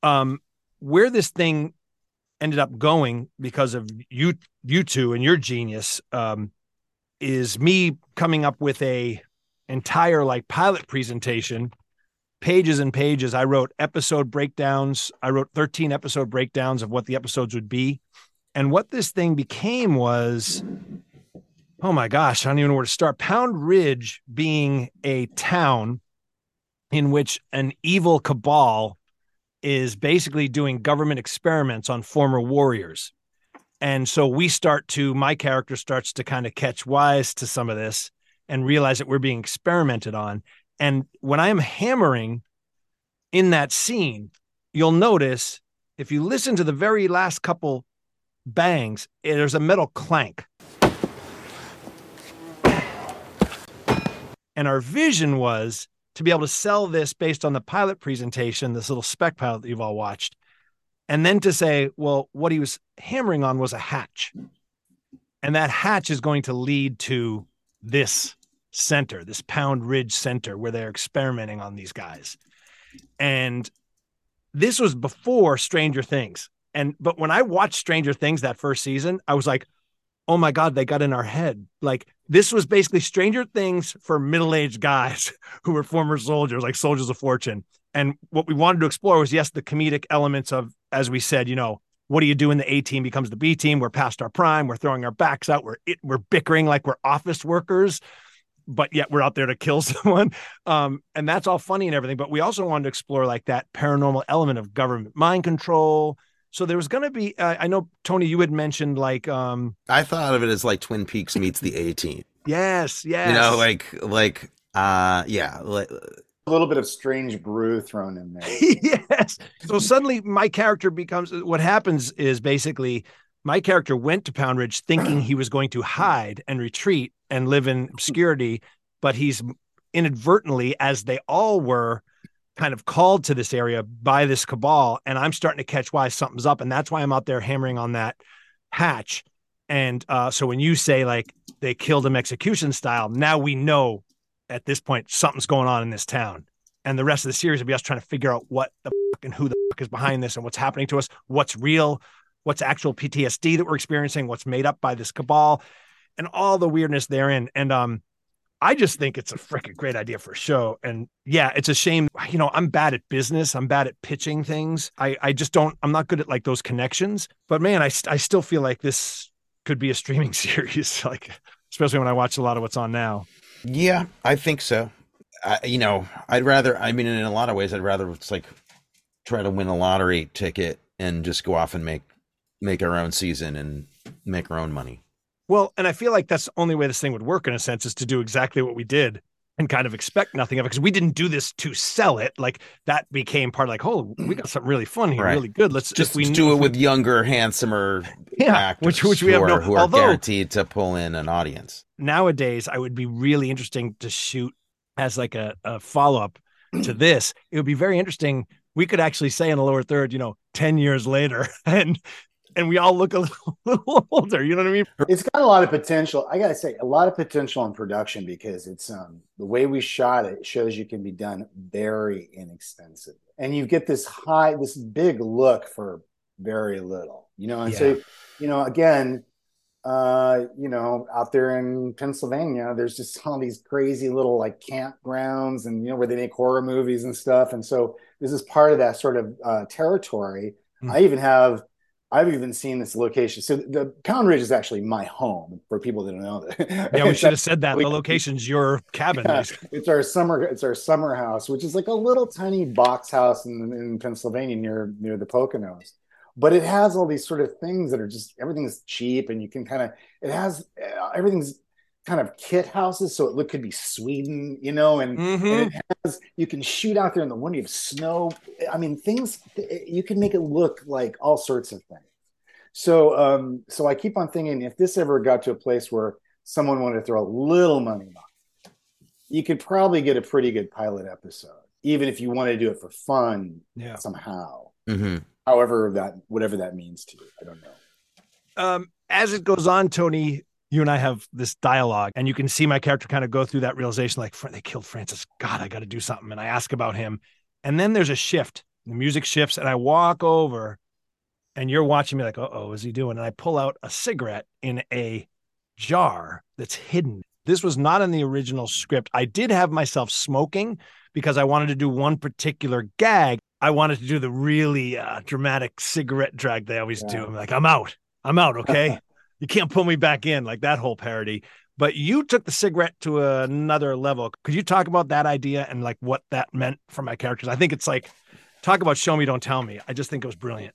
um, where this thing ended up going because of you, you two, and your genius, um, is me coming up with a entire like pilot presentation, pages and pages. I wrote episode breakdowns. I wrote thirteen episode breakdowns of what the episodes would be, and what this thing became was oh my gosh, I don't even know where to start. Pound Ridge being a town in which an evil cabal is basically doing government experiments on former warriors. And so we start to, my character starts to kind of catch wise to some of this and realize that we're being experimented on. And when I'm hammering in that scene, you'll notice if you listen to the very last couple bangs, there's a metal clank. And our vision was to be able to sell this based on the pilot presentation, this little spec pilot that you've all watched, and then to say, well, what he was hammering on was a hatch. And that hatch is going to lead to this center, this Pound Ridge Center, where they're experimenting on these guys. And this was before Stranger Things. And but when I watched Stranger Things that first season, I was like, oh my God, they got in our head. Like this was basically Stranger Things for middle-aged guys who were former soldiers, like soldiers of fortune. And what we wanted to explore was yes, the comedic elements of, as we said, you know, what do you do when the A team becomes the B team? We're past our prime. We're throwing our backs out. We're it, we're bickering like we're office workers, but yet we're out there to kill someone. Um, and that's all funny and everything. But we also wanted to explore like that paranormal element of government mind control. So there was going to be. Uh, I know Tony, you had mentioned like um, I thought of it as like Twin Peaks meets the A Team. Yes, yes. You know, like like uh yeah, like, A little bit of strange brew thrown in there. yes. So suddenly my character becomes what happens is basically my character went to Pound Ridge thinking he was going to hide and retreat and live in obscurity, but he's inadvertently, as they all were, kind of called to this area by this cabal. And I'm starting to catch why something's up. And that's why I'm out there hammering on that hatch. And uh, so when you say like they killed him execution style, now we know at this point something's going on in this town. And the rest of the series will be us trying to figure out what the fuck and who the fuck is behind this and what's happening to us, what's real, what's actual PTSD that we're experiencing, what's made up by this cabal, and all the weirdness therein. And um, I just think it's a freaking great idea for a show. And yeah, it's a shame. You know, I'm bad at business. I'm bad at pitching things. I, I just don't, I'm not good at like those connections. But man, I, I still feel like this could be a streaming series, like, especially when I watch a lot of what's on now. yeah, I think so. I, you know, I'd rather. I mean, in a lot of ways, I'd rather it's like try to win a lottery ticket and just go off and make make our own season and make our own money. Well, and I feel like that's the only way this thing would work in a sense is to do exactly what we did and kind of expect nothing of it because we didn't do this to sell it. Like that became part of like, oh, we mm. got something really fun here, Right. really good. Let's Just we do it we- with younger, handsomer Yeah, actors, which- which we who have no- are, who are although- guaranteed to pull in an audience. nowadays. I would be really interesting to shoot as like a, a follow up to this. It would be very interesting. We could actually say in the lower third, you know, ten years later, and and we all look a little, little older. You know what I mean? It's got a lot of potential. I gotta say, a lot of potential in production because it's um the way we shot it shows you can be done very inexpensive, and you get this high, this big look for very little. You know, and so you know, again, uh, you know, out there in Pennsylvania, there's just all these crazy little like campgrounds, and you know where they make horror movies and stuff, and so this is part of that sort of uh, territory. Hmm. I even have I've even seen this location. So the Pound Ridge is actually my home for people that don't know that. Yeah, we should have said that. The location's your cabin. Yeah, it's our summer. It's our summer house, which is like a little tiny box house in, in Pennsylvania near near the Poconos. But it has all these sort of things that are just everything's cheap, and you can kind of it has uh, everything's kind of kit houses, so it look could be Sweden, you know, and, Mhm. and it has you can shoot out there in the winter. You have snow. I mean, things you can make it look like all sorts of things. So, um, so I keep on thinking if this ever got to a place where someone wanted to throw a little money behind it, you could probably get a pretty good pilot episode, even if you want to do it for fun Yeah. somehow. hmm However, that whatever that means to you, I don't know. um, as it goes on, Tony, you and I have this dialogue, and you can see my character kind of go through that realization like, they killed Francis. God, I got to do something. And I ask about him. And then there's a shift. The music shifts, and I walk over, and you're watching me like, uh oh, is he doing? And I pull out a cigarette in a jar that's hidden. This was not in the original script. I did have myself smoking because I wanted to do one particular gag. I wanted to do the really uh, dramatic cigarette drag they always do. I'm like, I'm out. I'm out. Okay. you can't pull me back in like that whole parody. But you took the cigarette to another level. Could you talk about that idea and like what that meant for my characters? I think it's like, talk about show me, don't tell me. I just think it was brilliant.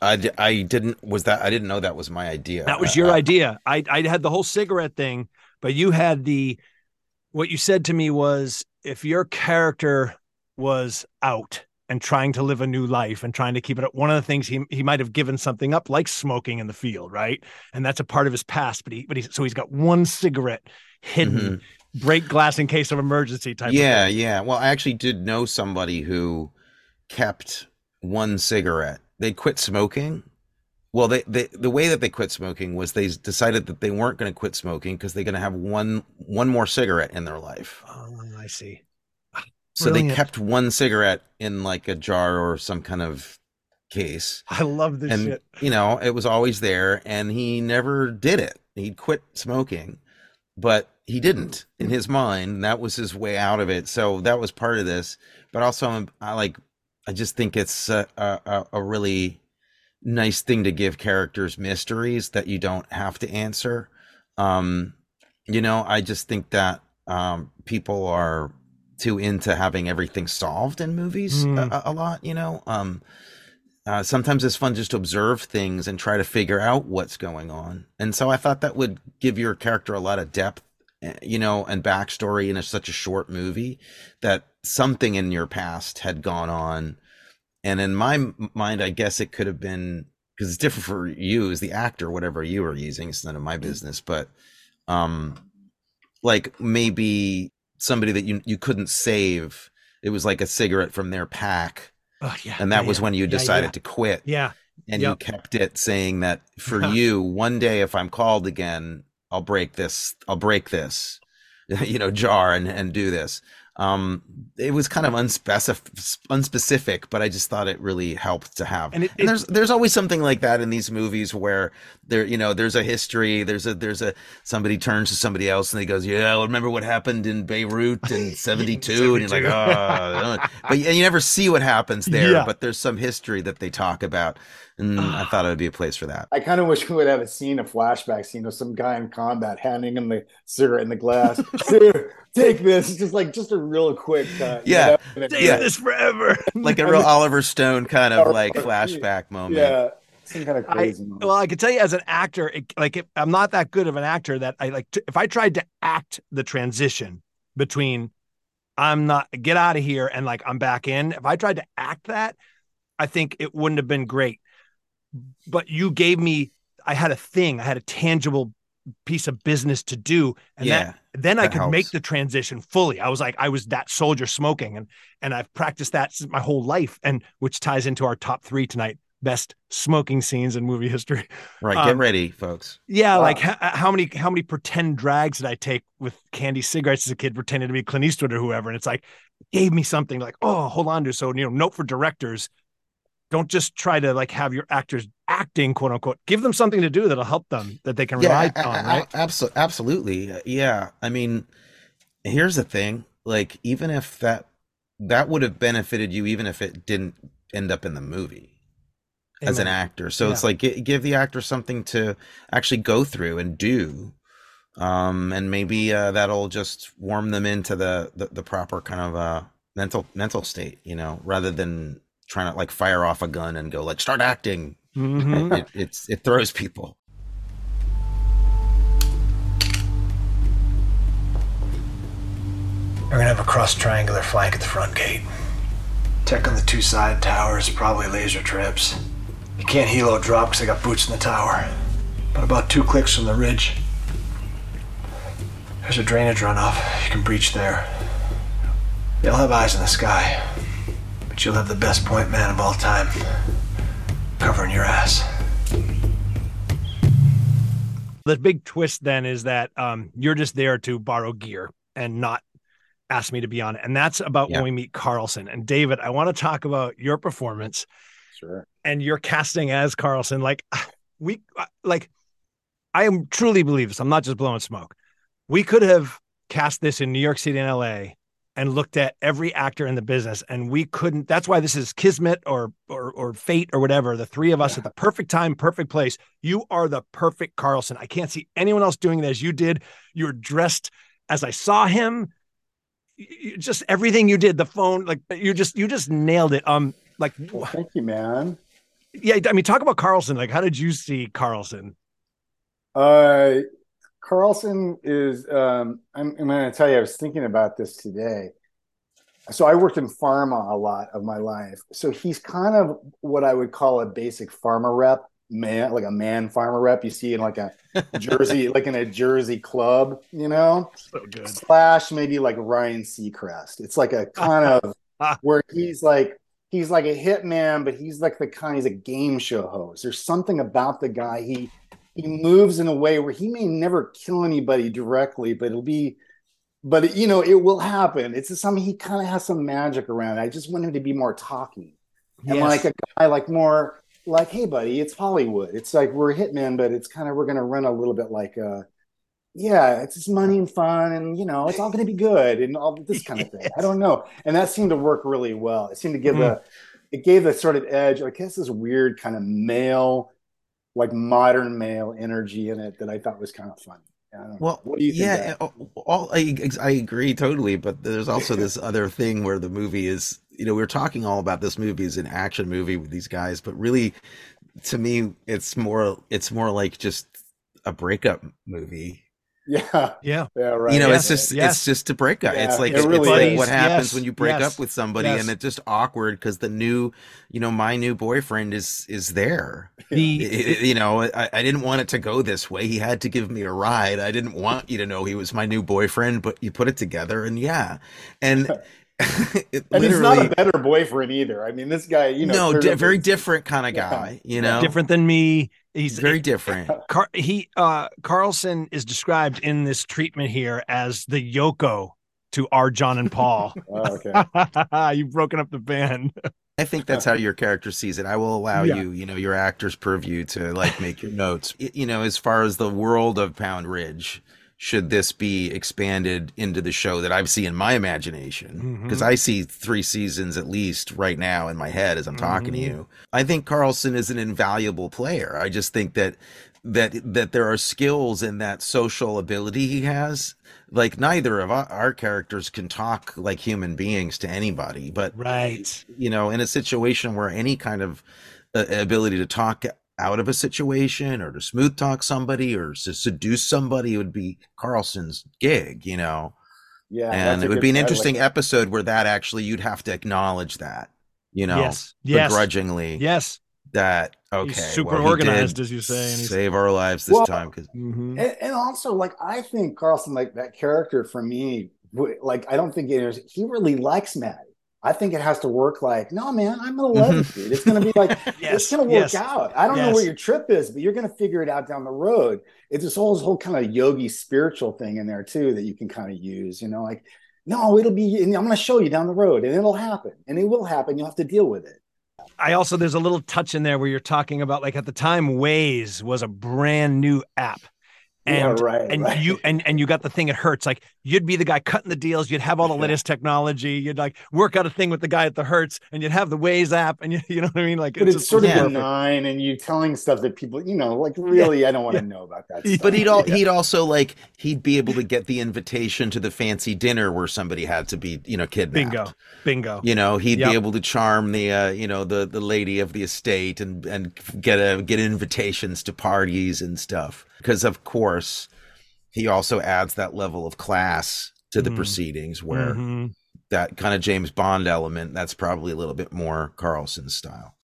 I, I didn't was that I didn't know that was my idea. That was Uh, your uh, idea. I I had the whole cigarette thing, but you had the what you said to me was if your character was out and trying to live a new life and trying to keep it up, one of the things he he might have given something up like smoking in the field, right? And that's a part of his past, but he but he so he's got one cigarette hidden, mm-hmm. break glass in case of emergency type Yeah, of thing. yeah. Well, I actually did know somebody who kept one cigarette. They quit smoking. Well, they, they the way that they quit smoking was they decided that they weren't going to quit smoking because they're going to have one one more cigarette in their life. Oh, I see. So they kept one cigarette in like a jar or some kind of case. I love this and shit. you know it was always there and he never did it. He'd quit smoking but he didn't in his mind. That was his way out of it. So that was part of this. But also i like i just think it's a, a, a really nice thing to give characters mysteries that you don't have to answer. Um you know i just think that um people are too into having everything solved in movies Mm. a, a lot you know um uh, sometimes it's fun just to observe things and try to figure out what's going on. And so I thought that would give your character a lot of depth, eh, you know, and backstory in a, such a short movie that something in your past had gone on. And in my mind, I guess it could have been because it's different for you as the actor, whatever you were using. It's none of my business, but um, like maybe somebody that you you couldn't save. It was like a cigarette from their pack Oh, yeah. and that yeah, was when you decided yeah. to quit Yeah. and you kept it saying that for you one day if i'm called again i'll break this i'll break this you know jar and and do this um it was kind of unspecific unspecific but i just thought it really helped to have And and, it- it- there's there's always something like that in these movies where there you know there's a history there's a there's a somebody turns to somebody else and he goes yeah I remember what happened in beirut in 72 and you're like 72. oh but and you never see what happens there Yeah. but there's some history that they talk about and ah. i thought it would be a place for that I kind of wish we would have a scene, a flashback scene of some guy in combat handing him the cigarette in the glass. Here, take this. Just like just a real quick cut. you Yeah. know? Save Yeah. this forever. like a real oliver stone kind of like flashback moment Yeah. Some kind of I, crazy moment. well, I can tell you as an actor, it, like if, I'm not that good of an actor that I like. To, if I tried to act the transition between I'm not get out of here and like I'm back in, if I tried to act that, I think it wouldn't have been great. But you gave me, I had a thing, I had a tangible piece of business to do, and yeah that then I that could make the transition fully. I was like, I was that soldier smoking, and and I've practiced that since my whole life, and which ties into our top three tonight: best smoking scenes in movie history. right get um, ready folks Yeah, Wow. like h- how many how many pretend drags did I take with candy cigarettes as a kid, pretending to be Clint Eastwood or whoever? And it's like gave me something like, oh, hold on to. So you know, note for directors: don't just try to like have your actors acting, quote unquote. Give them something to do that'll help them that they can rely a- a- on, right? abso- absolutely Uh, yeah i mean here's the thing like even if that that would have benefited you even if it didn't end up in the movie as an actor so it's like give the actor something to actually go through and do um and maybe uh that'll just warm them into the the, the proper kind of uh mental mental state you know rather than trying to like fire off a gun and go like start acting Mhm. it, it's it throws people We're gonna have a cross triangular flank at the front gate. Tech on the two side towers, probably laser trips. You can't helo drop because I got boots in the tower. But about two clicks from the ridge, there's a drainage runoff. You can breach there. They'll have eyes in the sky, but you'll have the best point man of all time covering your ass. the big twist then is that um, you're just there to borrow gear and not ask me to be on it. And that's about Yeah. when we meet Carlson. And David, I want to talk about your performance Sure. and your casting as Carlson. Like we like I am truly believe this. I'm not just blowing smoke. We could have cast this in New York City and LA and looked at every actor in the business and we couldn't that's why this is kismet or or or fate or whatever the three of us at the perfect time perfect place. You are the perfect carlson. I can't see anyone else doing it as you did. You're dressed as i saw him. Y- y- just everything you did the phone like you just you just nailed it. Um like Well, thank you, man. yeah i mean talk about carlson. Like how did you see carlson? Uh, Carlson is. Um, I'm, I'm going to tell you. I was thinking about this today. So I worked in pharma a lot of my life. So he's kind of what I would call a basic pharma rep man, like a man pharma rep. You see in like a Jersey, like in a Jersey club, you know. so good slash maybe like Ryan Seacrest. It's like a kind of where he's like he's like a hitman, but he's like the kind he's a game show host. There's something about the guy. He he moves in a way where he may never kill anybody directly, but it'll be but you know, it will happen. It's just something he kind of has some magic around. it. I just want him to be more talky. And like a guy like more like, hey buddy, it's Hollywood. It's like we're hitmen, but it's kind of we're gonna run a little bit like uh yeah, it's just money and fun, and you know, it's all going to be good, and all this kind of thing. I don't know, and that seemed to work really well. It seemed to give Mhm. the, it gave a sort of edge. I guess this weird kind of male, like modern male energy in it that I thought was kind of fun. I don't know. Well, what do you think? yeah, Zach? Uh, all, I I agree totally, but there's also this other thing where the movie is, you know, we're talking all about this movie as an action movie with these guys, but really, to me, it's more it's more like just a breakup movie. Yeah, Yeah. yeah, right. you know, Yes, it's just yes. it's just a breakup. Yeah, it's like it it's, really like is. what happens Yes, when you break yes, up with somebody, yes. and it's just awkward because the new, you know, my new boyfriend is is there. The I- I- you know, I, I didn't want it to go this way. He had to give me a ride. I didn't want you to know he was my new boyfriend, but you put it together, and yeah, and it and he's not a better boyfriend either. I mean, this guy, you know, no, di- very different kind of Yeah. guy. You know, different than me. He's very different. Car- he uh Carlson is described in this treatment here as the Yoko to our John and Paul. Oh, okay. You've broken up the band. I think that's how your character sees it. I will allow Yeah. you, you know, your actor's purview to like make your notes. Y- You know, as far as the world of Pound Ridge, should this be expanded into the show that I see in my imagination? Because Mhm. I see three seasons at least right now in my head as I'm talking to Mhm. you. I think Carlson is an invaluable player. I just think that that that there are skills in that social ability he has. Like neither of our, our characters can talk like human beings to anybody, but Right. you know, in a situation where any kind of uh, ability to talk out of a situation or to smooth talk somebody or to seduce somebody would be Carlson's gig, you know. Yeah, and it would good- be an I like interesting episode where that actually you'd have to acknowledge that, you know, Yes. Yes. begrudgingly Yes. that okay, super well, organized, did as you say, and save our lives this Well, time because Mhm. And, and also, like, I think Carlson, like that character for me, like, I don't think it is. He really likes Matty. I think it has to work. Like, no, man, I'm gonna love mm-hmm. you, dude. It's gonna be like, Yes. it's gonna work yes. out. I don't know where your trip is, but you're gonna figure it out down the road. It's this whole this whole kind of yogi spiritual thing in there too that you can kind of use. You know, like, no, it'll be. And I'm gonna show you down the road, and it'll happen, and it will happen. You'll have to deal with it. I also there's a little touch in there where you're talking about like at the time Waze was a brand new app. And yeah, right. and right. you and and you got the thing it hurts like you'd be the guy cutting the deals you'd have all the latest technology you'd like work out a thing with the guy at the hertz and you'd have the Waze app and you, you know what i mean like but it's, just sort of yeah. benign, and you telling stuff that people, you know, like really, I don't want to know about that. Stuff. But he'd all, Yeah. he'd also like he'd be able to get the invitation to the fancy dinner where somebody had to be you know kidnapped. bingo bingo You know, he'd Yep. be able to charm the uh, you know the the lady of the estate and and get a get invitations to parties and stuff. Because of course, he also adds that level of class to the Mhm. proceedings where Mhm. that kind of James Bond element that's probably a little bit more Carlson style.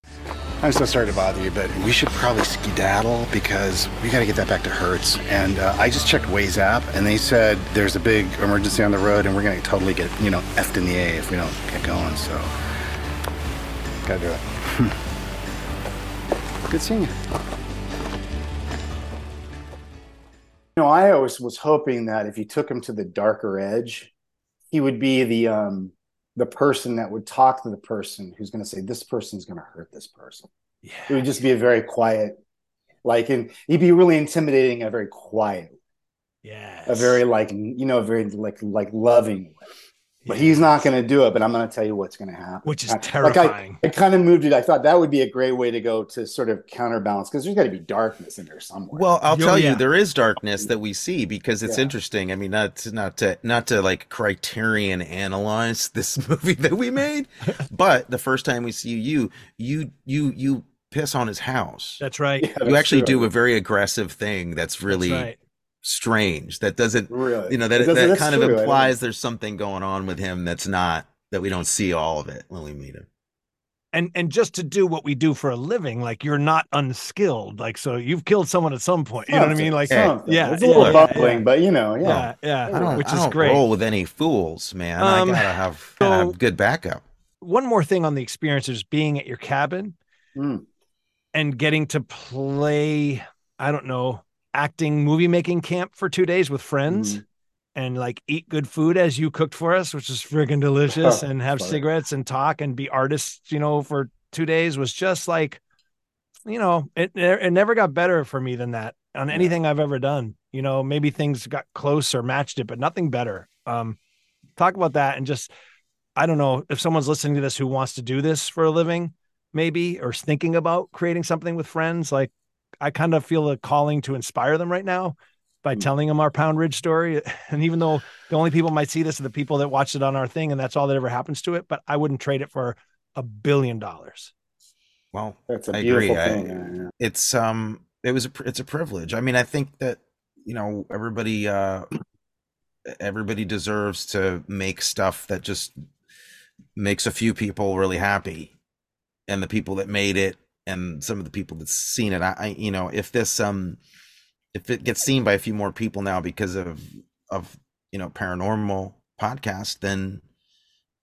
I'm so sorry to bother you, but we should probably skedaddle because we got to get that back to Hertz. And uh, I just checked Waze app, and they said there's a big emergency on the road, and we're going to totally get, you know, effed in the A if we don't get going. So, gotta do it. Good seeing you. You know, I always was hoping that if you took him to the darker edge, he would be the um the person that would talk to the person who's going to say this person's going to hurt this person. Yeah, It would just be a very quiet, like, and he'd be really intimidating, a very quiet, yeah a very like you know, a very like like loving way. But he's not going to do it. But I'm going to tell you what's going to happen. which is Like, terrifying I kind of moved it. I thought that would be a great way to go to sort of counterbalance because there's got to be darkness in there somewhere. Well, I'll Yo, tell yeah. you, there is darkness that we see because it's Yeah. interesting. I mean, not to, not to not to like criterion analyze this movie that we made, but the first time we see you, you you you piss on his house. that's right Yeah, you actually true. do a very aggressive thing that's really that's right strange. That doesn't, really, you know, that that kind of true. I don't- implies there's something going on with him that's not that we don't see all of it when we meet him. and and just to do what we do for a living like you're not unskilled like so you've killed someone at some point you know what i mean like Something. yeah, it's a little yeah, yeah, bubbling, yeah. but you know, yeah. yeah yeah, I don't, which I is don't great roll with any fools, man. Um, I gotta have, so- have good backup. one more thing on the experience is being at your cabin Mm. and getting to play i don't know acting movie making camp for two days with friends Mhm. and like eat good food as you cooked for us which is friggin' delicious and have Funny. cigarettes and talk and be artists you know for two days was just like you know it, it never got better for me than that on anything i've ever done you know maybe things got close or matched it but nothing better um talk about that and just i don't know if someone's listening to this who wants to do this for a living maybe or thinking about creating something with friends like i kind of feel a calling to inspire them right now by telling them our Pound Ridge story. And even though the only people might see this are the people that watched it on our thing, and that's all that ever happens to it, but I wouldn't trade it for a billion dollars. Well, That's a I beautiful agree. thing. I- yeah, yeah. it's um it was a it's a privilege i mean i think that you know everybody uh everybody deserves to make stuff that just makes a few people really happy and the people that made it and some of the people that's seen it i, I you know if this um if it gets seen by a few more people now because of of you know paranormal podcast then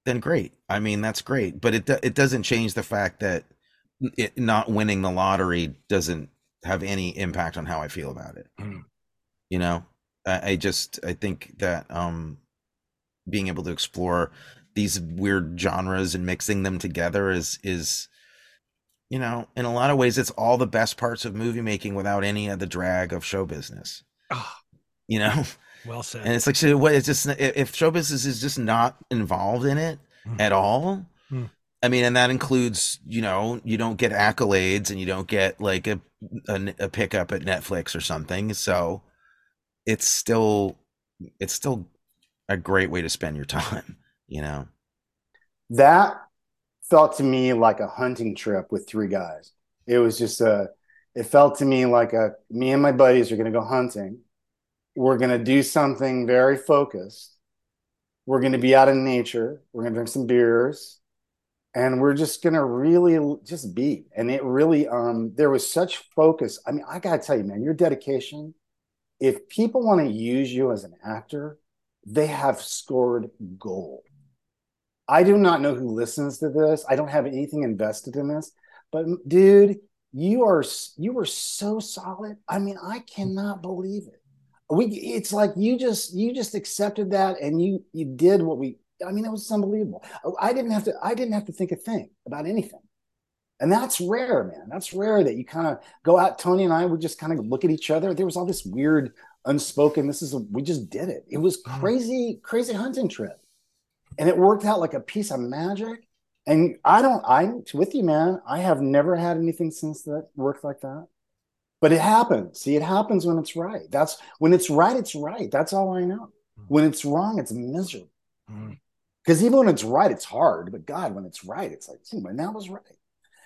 then great i mean that's great but it it doesn't change the fact that it not winning the lottery doesn't have any impact on how I feel about it. Mm. You know, I, I just I think that um being able to explore these weird genres and mixing them together is is you know in a lot of ways it's all the best parts of movie making without any of the drag of show business. Ah, You know, well said. and it's like so what it's just if if show business is just not involved in it Mm. at all Mm. i mean and that includes you know you don't get accolades and you don't get like a a, a pickup at netflix or something so it's still it's still a great way to spend your time you know that felt to me like a hunting trip with three guys. It was just a, it felt to me like a, me and my buddies are going to go hunting. We're going to do something very focused. We're going to be out in nature. We're going to drink some beers and we're just going to really just be. And it really, um, there was such focus. I mean, I got to tell you, man, your dedication, if people want to use you as an actor, they have scored gold. I do not know who listens to this. I don't have anything invested in this, but dude, you are you were so solid. I mean, I cannot believe it. We it's like you just you just accepted that and you you did what we I mean, it was unbelievable. Oh, I didn't have to I didn't have to think a thing about anything. And that's rare, man. That's rare that you kind of go out. Tony and I would just kind of look at each other. There was all this weird unspoken. This is a, we just did it. It was mm. crazy, crazy hunting trip and it worked out like a piece of magic. And I don't, I'm with you, man. I have never had anything since that worked like that. But it happens. See, it happens when it's right. That's when it's right, it's right. That's all I know. Hmm. When it's wrong, it's miserable. Mm. Because even when it's right, it's hard. But God, when it's right, it's like, gee, man, that was right.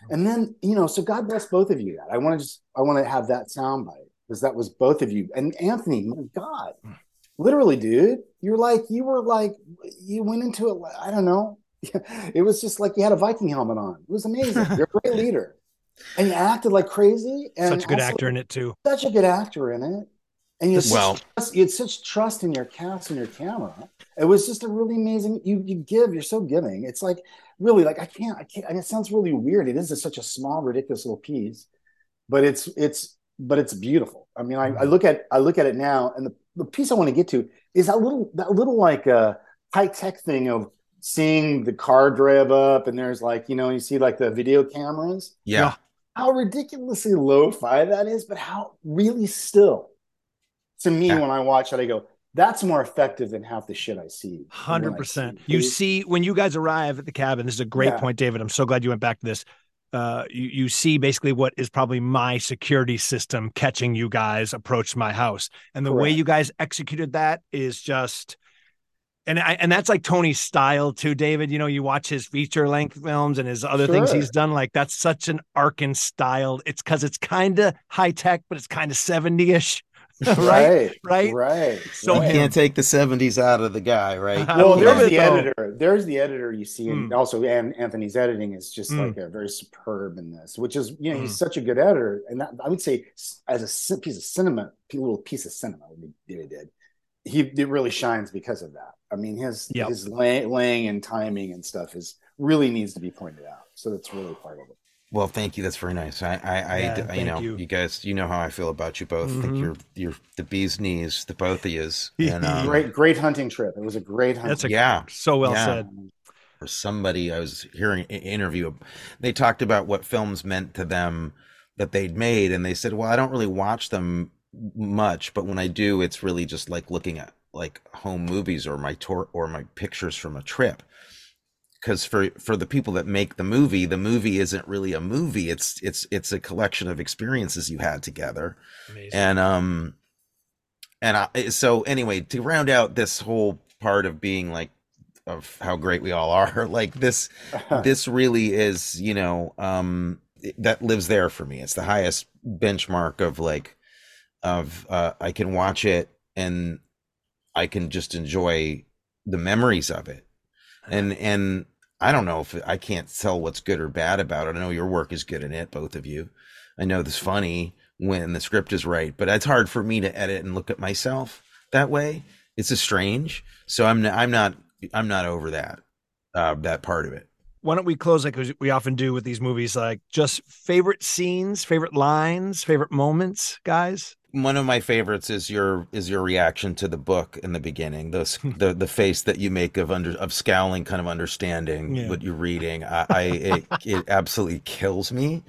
Hmm. And then, you know, so God bless both of you. That I want to just, I want to have that soundbite because that was both of you. And Anthony, my God, hmm. Literally, dude, you're like, you were like, you went into it. I don't know. It was just like you had a Viking helmet on. It was amazing. You're a great leader, and you acted like crazy. And Such a good also actor in it too. Such a good actor in it, and you had, Well- trust, you had such trust in your cast and your camera. It was just a really amazing. You you give. You're so giving. It's like really like I can't. I can't. And it sounds really weird. It is a, such a small, ridiculous little piece, but it's it's but it's beautiful. I mean, I, I mm-hmm. look at I look at it now, and the, the piece I want to get to is that little that little like uh, high tech thing of seeing the car drive up, and there's like you know you see like the video cameras. yeah How ridiculously lo-fi that is, but how really still. To me, Yeah. when I watch it, I go, "That's more effective than half the shit I see." Hundred percent. see You see when you guys arrive at the cabin. This is a great Yeah. point, David. I'm so glad you went back to this. Uh, you you see basically what is probably my security system catching you guys approach my house, and the way you guys executed that is just. And I, and that's like Tony's style too, David. You know, you watch his feature length films and his other things he's done. Like that's such an Arkin style. It's because it's kind of high tech, but it's kind of 70 ish. right? right, right? right. So you can't take the 70s out of the guy right I well, there's the though. editor. There's the editor you see, and Mm. also and Anthony's editing is just Mm. like a very superb in this, which is you know Mm. he's such a good editor, and that, I would say as a piece of cinema, a little piece of cinema what David did, he it really shines because of that. I mean his Yep. his lay, laying and timing and stuff is really needs to be pointed out. So that's really part of it. Well, thank you. That's very nice. I, I, I Yeah, you know, you. you. guys, you know how I feel about you both. I think Mhm. you're, you're the bee's knees, the both of yous. And um, great, great hunting trip. It was a great hunting. That's a yeah, so well Yeah. said. or somebody I was hearing an interview. They talked about what films meant to them that they'd made, and they said, "Well, I don't really watch them much, but when I do, it's really just like looking at like home movies or my tour or my pictures from a trip." Because for for the people that make the movie, the movie isn't really a movie. It's it's it's a collection of experiences you had together Amazing. and um and I, so anyway, to round out this whole part of being like of how great we all are, like this, this really is, you know, um, that lives there for me. It's the highest benchmark of like, of uh, I can watch it and I can just enjoy the memories of it, and and I don't know if I can't tell what's good or bad about it. I know your work is good in it, both of you. I know this funny when the script is right, but it's hard for me to edit and look at myself that way. It's a strange. So I'm I'm not I'm not over that uh, that part of it. Why don't we close like we often do with these movies, like just favorite scenes, favorite lines, favorite moments, guys? One of my favorites is your is your reaction to the book in the beginning. Those the the face that you make of under of scowling, kind of understanding yeah. what you're reading. I, I it, it absolutely kills me.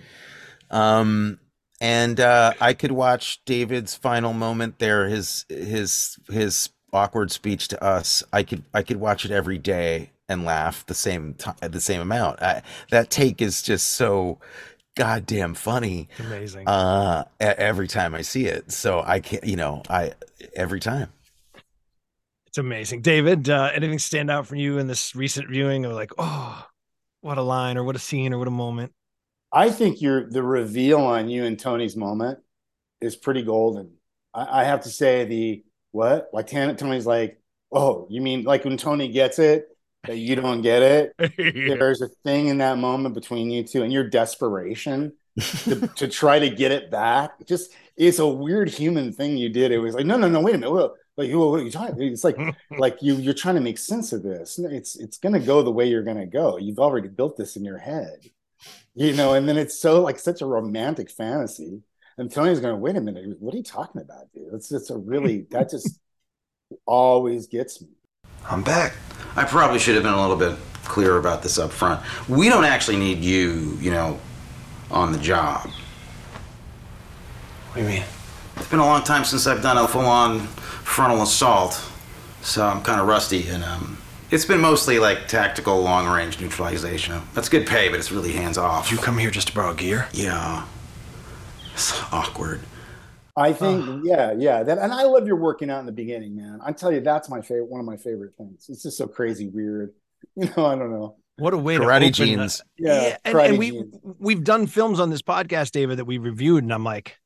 Um, and uh, I could watch David's final moment there, his his his awkward speech to us. I could I could watch it every day and laugh the same time the same amount. I, that take is just so goddamn funny. Amazing. Uh, every time I see it, so I can't. You know, I every time. It's amazing, David. Uh, anything stand out for you in this recent viewing of like, oh, what a line or what a scene or what a moment? I think your the reveal on you and Tony's moment is pretty golden. I, I have to say the what like Tony's like, oh, you mean like when Tony gets it that you don't get it? There's a thing in that moment between you two and your desperation to, to try to get it back. Just it's a weird human thing you did. It was like, no, no, no, wait a minute. Whoa. Like, what are you talking? It's like, like you, you're trying to make sense of this. It's, it's going to go the way you're going to go. You've already built this in your head you know, and then it's so like such a romantic fantasy. And Tony's going, wait a minute, what are you talking about, dude? It's just a really that just always gets me. I'm back. I probably should have been a little bit clearer about this up front. We don't actually need you, you know, on the job. What do you mean? It's been a long time since I've done a full-on frontal assault, so I'm kind of rusty and um, it's been mostly like tactical long range neutralization. That's good pay, but it's really hands off. You come here just to borrow gear? Yeah. It's awkward. I think, yeah, yeah. That, and I love your working out in the beginning, man. I tell you, that's my favorite. One of my favorite things. It's just so crazy weird. You know, I don't know. What a way karate to jeans. Yeah, yeah and, and we jeans. we've done films on this podcast, David, that we reviewed, and I'm like,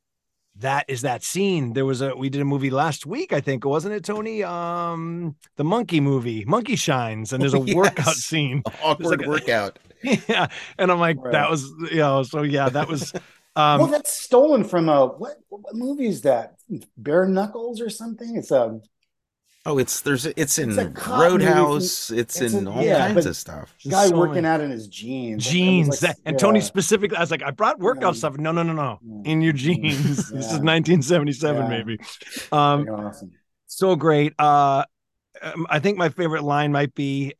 that is that scene. There was a we did a movie last week, I think, wasn't it, Tony? Um, the monkey movie, Monkey Shines, and there's a yes. workout scene, awkward like a, workout. Yeah, and I'm like, right. that was you know, so yeah, that was. Um, well, that's stolen from a what, what movie is that? Bare Knuckles or something? It's a Oh, it's there's it's in it's Roadhouse. It's, it's in a, all yeah, kinds of stuff. Guy so working many. out in his jeans. Jeans. Like, and yeah. Tony specifically, I was like, I brought workout yeah. stuff. No, no, no, no. In your jeans. this is 1977, maybe. Um, awesome. So great. Uh, um, I think my favorite line might be.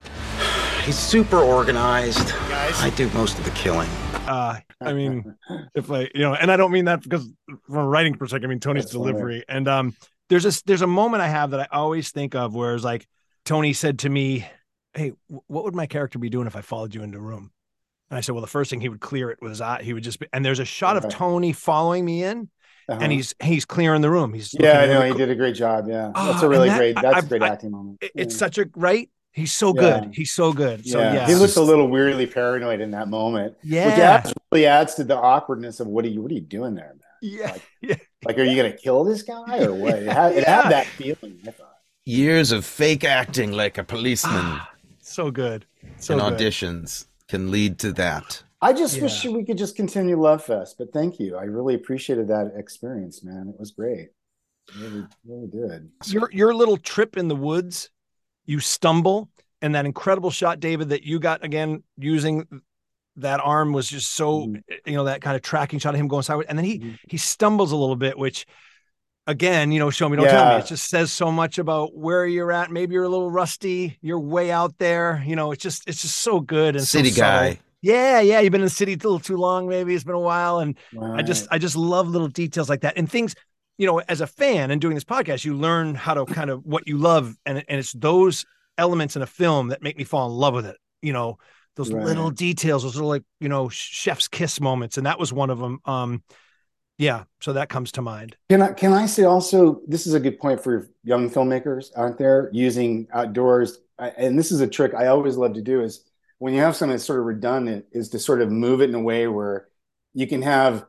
He's super organized. Guys. I do most of the killing. Uh, I mean, if I, you know, and I don't mean that because from a writing perspective, I mean Tony's That's delivery. And um, there's a there's a moment I have that I always think of where it's like Tony said to me, "Hey, what would my character be doing if I followed you into a room?" And I said, "Well, the first thing he would clear it with his eye. He would just be." And there's a shot okay. of Tony following me in, uh-huh. and he's he's clearing the room. He's yeah, I know he did a great job. Yeah, oh, that's a really that, great. That's I, a great I, acting moment. It's yeah. such a right. He's so good. He's so good. So yeah, he looks a little weirdly paranoid in that moment. Yeah, which actually adds to the awkwardness of what are you what are you doing there, man? Yeah. Like, yeah. Like, are you going to kill this guy or what? It had, it had that feeling, I. Years of fake acting like a policeman. Ah, so good. So in good. auditions can lead to that. I just yeah. wish we could just continue Love Fest, but thank you. I really appreciated that experience, man. It was great. Really, really did. Your your little trip in the woods, you stumble, and that incredible shot, David, that you got again using that arm was just so mm-hmm. you know that kind of tracking shot of him going sideways. And then he mm-hmm. he stumbles a little bit which again you know show me don't yeah. tell me. It just says so much about where you're at. Maybe you're a little rusty you're way out there. You know it's just it's just so good and city so guy. Yeah yeah you've been in the city a little too long maybe. It's been a while. And right. i just i just love little details like that. And things you know as a fan and doing this podcast you learn how to kind of what you love and, and it's those elements in a film that make me fall in love with it you know those right. little details, those little like you know chef's kiss moments, and that was one of them. Um, Yeah, so that comes to mind. Can I can I say also this is a good point for young filmmakers out there using outdoors, and this is a trick I always love to do is when you have something that's sort of redundant is to sort of move it in a way where you can have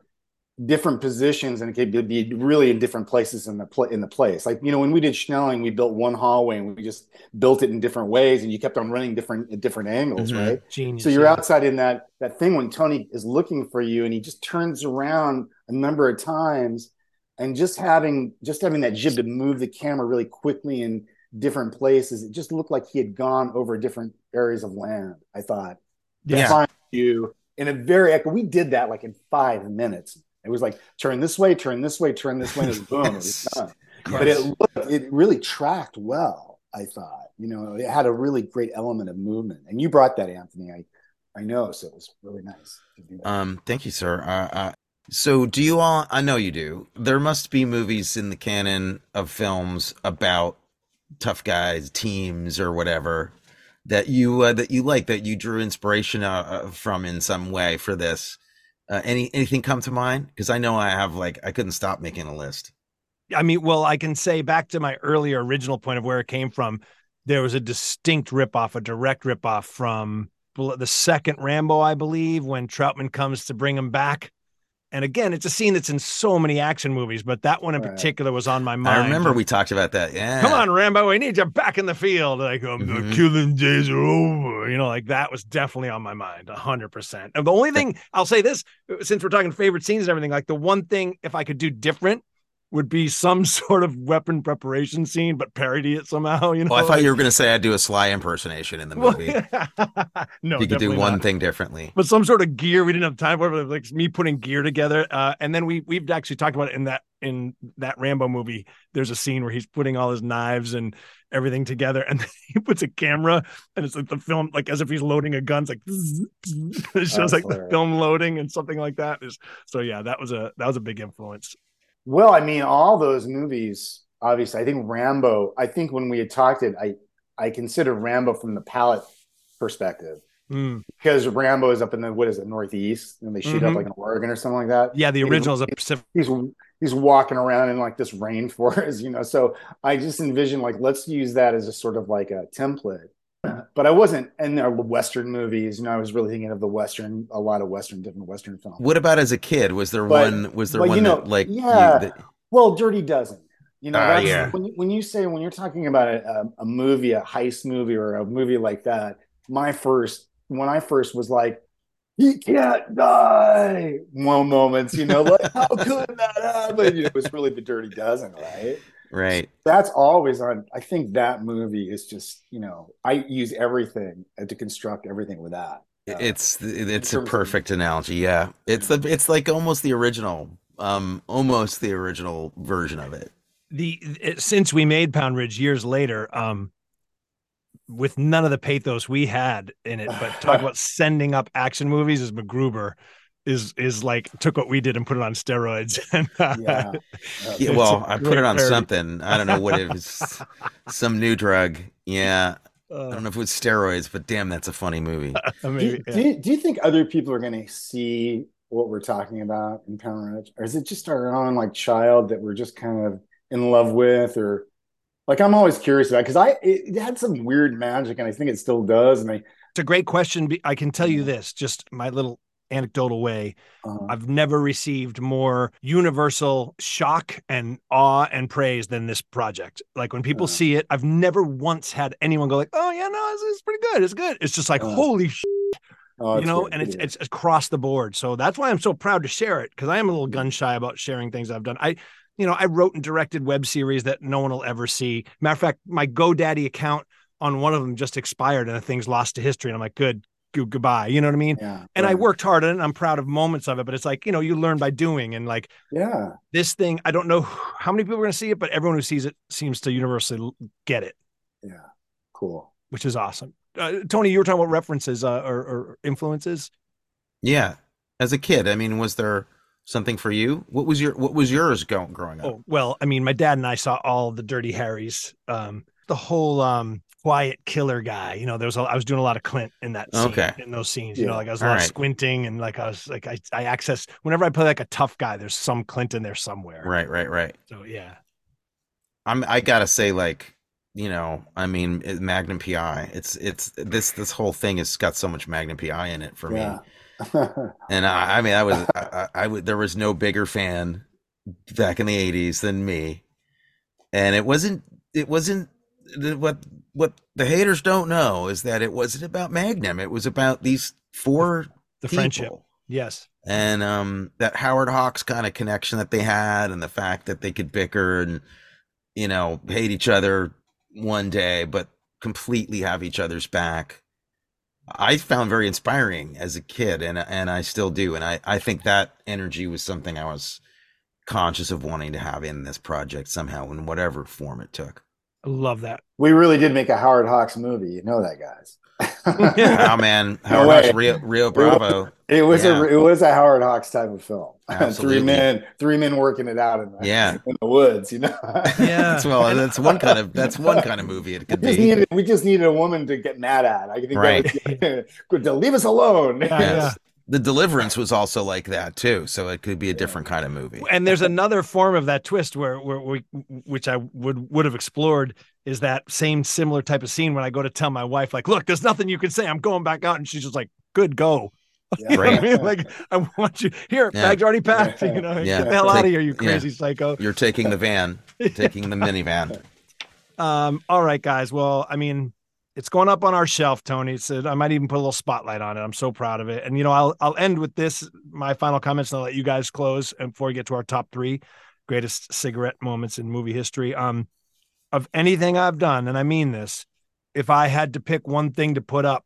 different positions and it could be really in different places in the pl- in the place. Like you know when we did Schnelling, we built one hallway and we just built it in different ways, and you kept on running different at different angles, mm-hmm. right? Genius, so you're yeah. outside in that that thing when Tony is looking for you, and he just turns around a number of times, and just having just having that jib to move the camera really quickly in different places, it just looked like he had gone over different areas of land. I thought, Yeah. find you in a very we did that like in five minutes. It was like turn this way, turn this way, turn this way, and boom, it was done. But it looked, it really tracked well. I thought, you know, it had a really great element of movement, and you brought that, Anthony. I, I know, so it was really nice. To do that. Um, thank you, sir. Uh, uh, so, do you all? I know you do. There must be movies in the canon of films about tough guys, teams, or whatever that you uh, that you like that you drew inspiration uh, uh, from in some way for this. Uh, any anything come to mind? Because I know I have like I couldn't stop making a list. I mean, well, I can say back to my earlier original point of where it came from. There was a distinct ripoff, a direct ripoff from the second Rambo, I believe, when Trautman comes to bring him back. And again, it's a scene that's in so many action movies, but that one in Right. particular was on my mind. I remember we talked about that. Yeah, Come on, Rambo, we need you back in the field. Like, um, the Mhm. killing days are over. You know, like that was definitely on my mind, 100%. And the only thing I'll say this, since we're talking favorite scenes and everything, like the one thing, if I could do different, would be some sort of weapon preparation scene, but parody it somehow. You know, Oh, I thought like- you were going to say I'd do a Sly impersonation in the movie. no, you could do one not. thing differently. but some sort of gear we didn't have time for, but like me putting gear together. Uh, and then we we've actually talked about it in that in that Rambo movie. There's a scene where he's putting all his knives and everything together, and he puts a camera, and it's like the film, like as if he's loading a gun. It's like it shows That's like the film loading and something like that. Is so yeah, that was a that was a big influence. Well, I mean, all those movies, obviously, I think Rambo, I think when we had talked it, I, I consider Rambo from the palette perspective Mm. because Rambo is up in the, what is it, Northeast and they shoot up Mhm. like in Oregon or something like that. Yeah, the original is a Pacific. He's, he's walking around in like this rainforest, you know. So I just envision like, let's use that as a sort of like a template. But I wasn't in the Western movies, you know, I was really thinking of the Western, a lot of Western, different Western films. What about as a kid? Was there But- one? Was there one you know, that like you- yeah. that- Well, Dirty Dozen. You know, ah, that's yeah. when you, when you say when you're talking about a, a, a movie, a heist movie, or a movie like that. My first, when I first was like, "He can't die," one moments, you know, like how could that happen? You know, it was really the Dirty Dozen, right? Right? That's always on. I think that movie is just, you know, I use everything to construct everything with that. Uh, It's it's a terms of- perfect analogy. Yeah, it's the it's like almost the original, um, almost the original version of it. the it, since we made Pound Ridge years later, um, with none of the pathos we had in it, but talk about sending up action movies as MacGruber is is like took what we did and put it on steroids. and uh, yeah. Yeah, well, I put it on parody. something. I don't know what it was. Some new drug. Yeah, I uh, don't know if it was steroids, but damn, that's a funny movie. I Do you, yeah. do, you, do you think other people are going to see what we're talking about in Pound Ridge, or is it just our own like child that we're just kind of in love with, or like I'm always curious about because I it, it had some weird magic, and I think it still does. And I it's a great question. I can tell you this, just my little anecdotal way. uh, I've never received more universal shock and awe and praise than this project. Like when people Uh. see it, I've never once had anyone go like, "Oh yeah, no, it's, it's pretty good. It's good." It's just like, Uh. "Holy sh!" oh, you know, great. and it's it's across the board. So that's why I'm so proud to share it because I am a little gun shy about sharing things I've done. I, you know, I wrote and directed web series that no one will ever see. Matter of fact, my GoDaddy account on one of them just expired and the thing's lost to history. And I'm like, good goodbye. You know what I mean? yeah, And I worked hard on it and I'm proud of moments of it, but it's like, you know, you learn by doing. And like Yeah, this thing, I don't know how many people are going to see it, but everyone who sees it seems to universally get it, yeah, cool. which is awesome. Uh, Tony, you were talking about references uh, or, or influences. Yeah, as a kid, I mean, was there something for you? What was your What was yours going growing up? Oh, well, I mean, my dad and I saw all the Dirty Harrys. Um, the whole um quiet killer guy. You know, there was a, I was doing a lot of Clint in that scene, Okay. in those scenes. You know, like I was a All lot of squinting and like I was like I I access whenever I play like a tough guy, there's some Clint in there somewhere. Right, right, right. So yeah. I'm I gotta say, like, you know, I mean, eh, Magnum PI. It's it's this this whole thing has got so much Magnum PI in it for me. And I, I mean, I was, I, I, I would, there was no bigger fan back in the '80s than me, and it wasn't, it wasn't the- what what the haters don't know is that it wasn't about Magnum. It was about these four The people. friendship. Yes. and um, that Howard Hawks kind of connection that they had, and the fact that they could bicker and you know hate each other one day, but completely have each other's back. I found very inspiring as a kid, and and I still do, and I I think that energy was something I was conscious of wanting to have in this project somehow, in whatever form it took. I love that. we really did make a Howard Hawks movie. You know that, guys. Wow, oh, man, No Howard way. Hawks, Rio, Rio Bravo. It was Yeah. a it was a Howard Hawks type of film. Absolutely. three men, three men working it out in the, Yeah. in the woods. You know. Yeah. That's well, that's one kind of that's one kind of movie it could We just, be. needed, we just needed a woman to get mad at. I think Right. that was, to leave us alone. Yeah, Yes. The Deliverance was also like that too, so it could be a different kind of movie. and there's another form of that twist where, where we, which I would would have explored is that same similar type of scene when I go to tell my wife like, look, there's nothing you can say. I'm going back out, and she's just like, good, go. Know what I mean? Like I want you here. Yeah. Bags already packed. You know, Yeah. get the hell out of here, you yeah. crazy psycho. You're taking the van, taking the minivan. Um, all right, guys. Well, I mean, it's going up on our shelf, Tony. So I might even put a little spotlight on it. I'm so proud of it. And you know, I'll I'll end with this. My final comments, and I'll let you guys close. And before we get to our top three greatest cigarette moments in movie history, um, of anything I've done, and I mean this, if I had to pick one thing to put up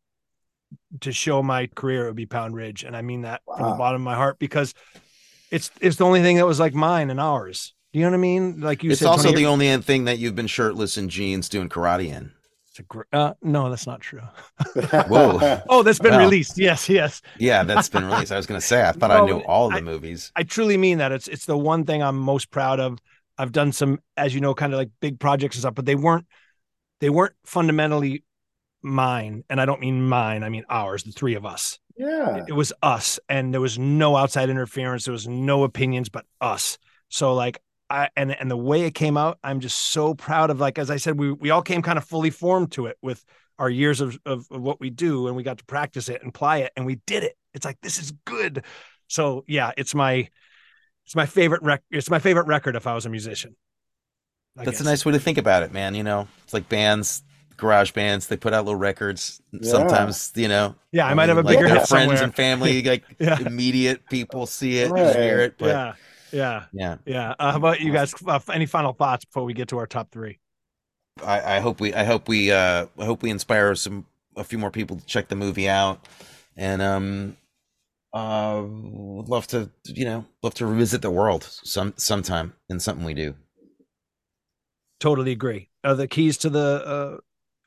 to show my career, it would be Pound Ridge, and I mean that from the bottom of my heart because it's it's the only thing that was like mine and ours. Do you know what I mean? Like you It's said, also Tony, the only thing that you've been shirtless in jeans doing karate in. It's a gr- uh, no, that's not true. Whoa. Oh, that's been Wow. released. Yes, yes. Yeah, that's been released. I was going to say, I thought I knew all the I- movies. I truly mean that. It's it's the one thing I'm most proud of. I've done some, as you know, kind of like big projects and stuff, but they weren't they weren't fundamentally mine. And I don't mean mine, I mean ours, the three of us. yeah. It was us, and there was no outside interference. There was no opinions, but us. So like I and and the way it came out, I'm just so proud of. Like as I said, we we all came kind of fully formed to it with our years of of, of what we do, and we got to practice it and apply it, and we did it. It's like this is good. So yeah, it's my it's my favorite rec. It's my favorite record if I was a musician. I That's a nice way to think about it, man. You know, it's like bands, garage bands, they put out little records. Yeah. Sometimes, you know, Yeah, I might have a like bigger their hit friends somewhere. and family, like Yeah. immediate people see it, Right. hear it. But yeah, yeah, yeah, yeah. Uh, how about you guys? Uh, any final thoughts before we get to our top three? I, I hope we, I hope we, uh, I hope we inspire some, a few more people to check the movie out. And, um, uh, would love to, you know, love to revisit the world some, sometime in something we do. Totally agree. Are the keys to the uh,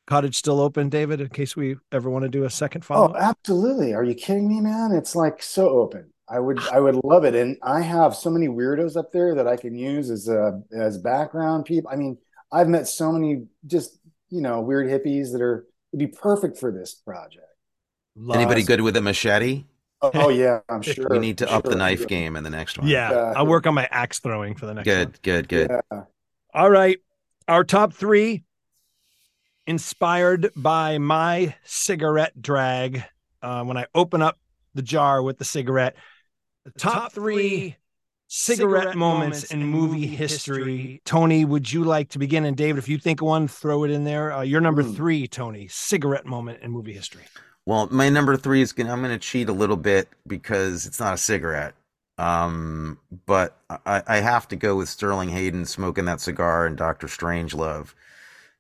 cottage still open, David? In case we ever want to do a second follow. Oh, absolutely. Are you kidding me, man? It's like so open. I would I would love it. And I have so many weirdos up there that I can use as uh as background people. I mean, I've met so many just, you know, weird hippies that are would be perfect for this project. Anybody good with a machete? Oh, yeah, I'm sure. We need to I'm up the sure. knife game in the next one. Yeah, Yeah. I'll work on my axe throwing for the next one. Good, good, good. Yeah. All right. Our top three, inspired by my cigarette drag. Uh, when I open up the jar with the cigarette, the top, three cigarette, moments in movie history. Tony, would you like to begin? And David, if you think one, throw it in there. Uh, you're number Hmm. three, Tony. Cigarette moment in movie history. Well, my number three is gonna. I'm gonna cheat a little bit because it's not a cigarette. Um, but I, I have to go with Sterling Hayden smoking that cigar and Doctor Strangelove.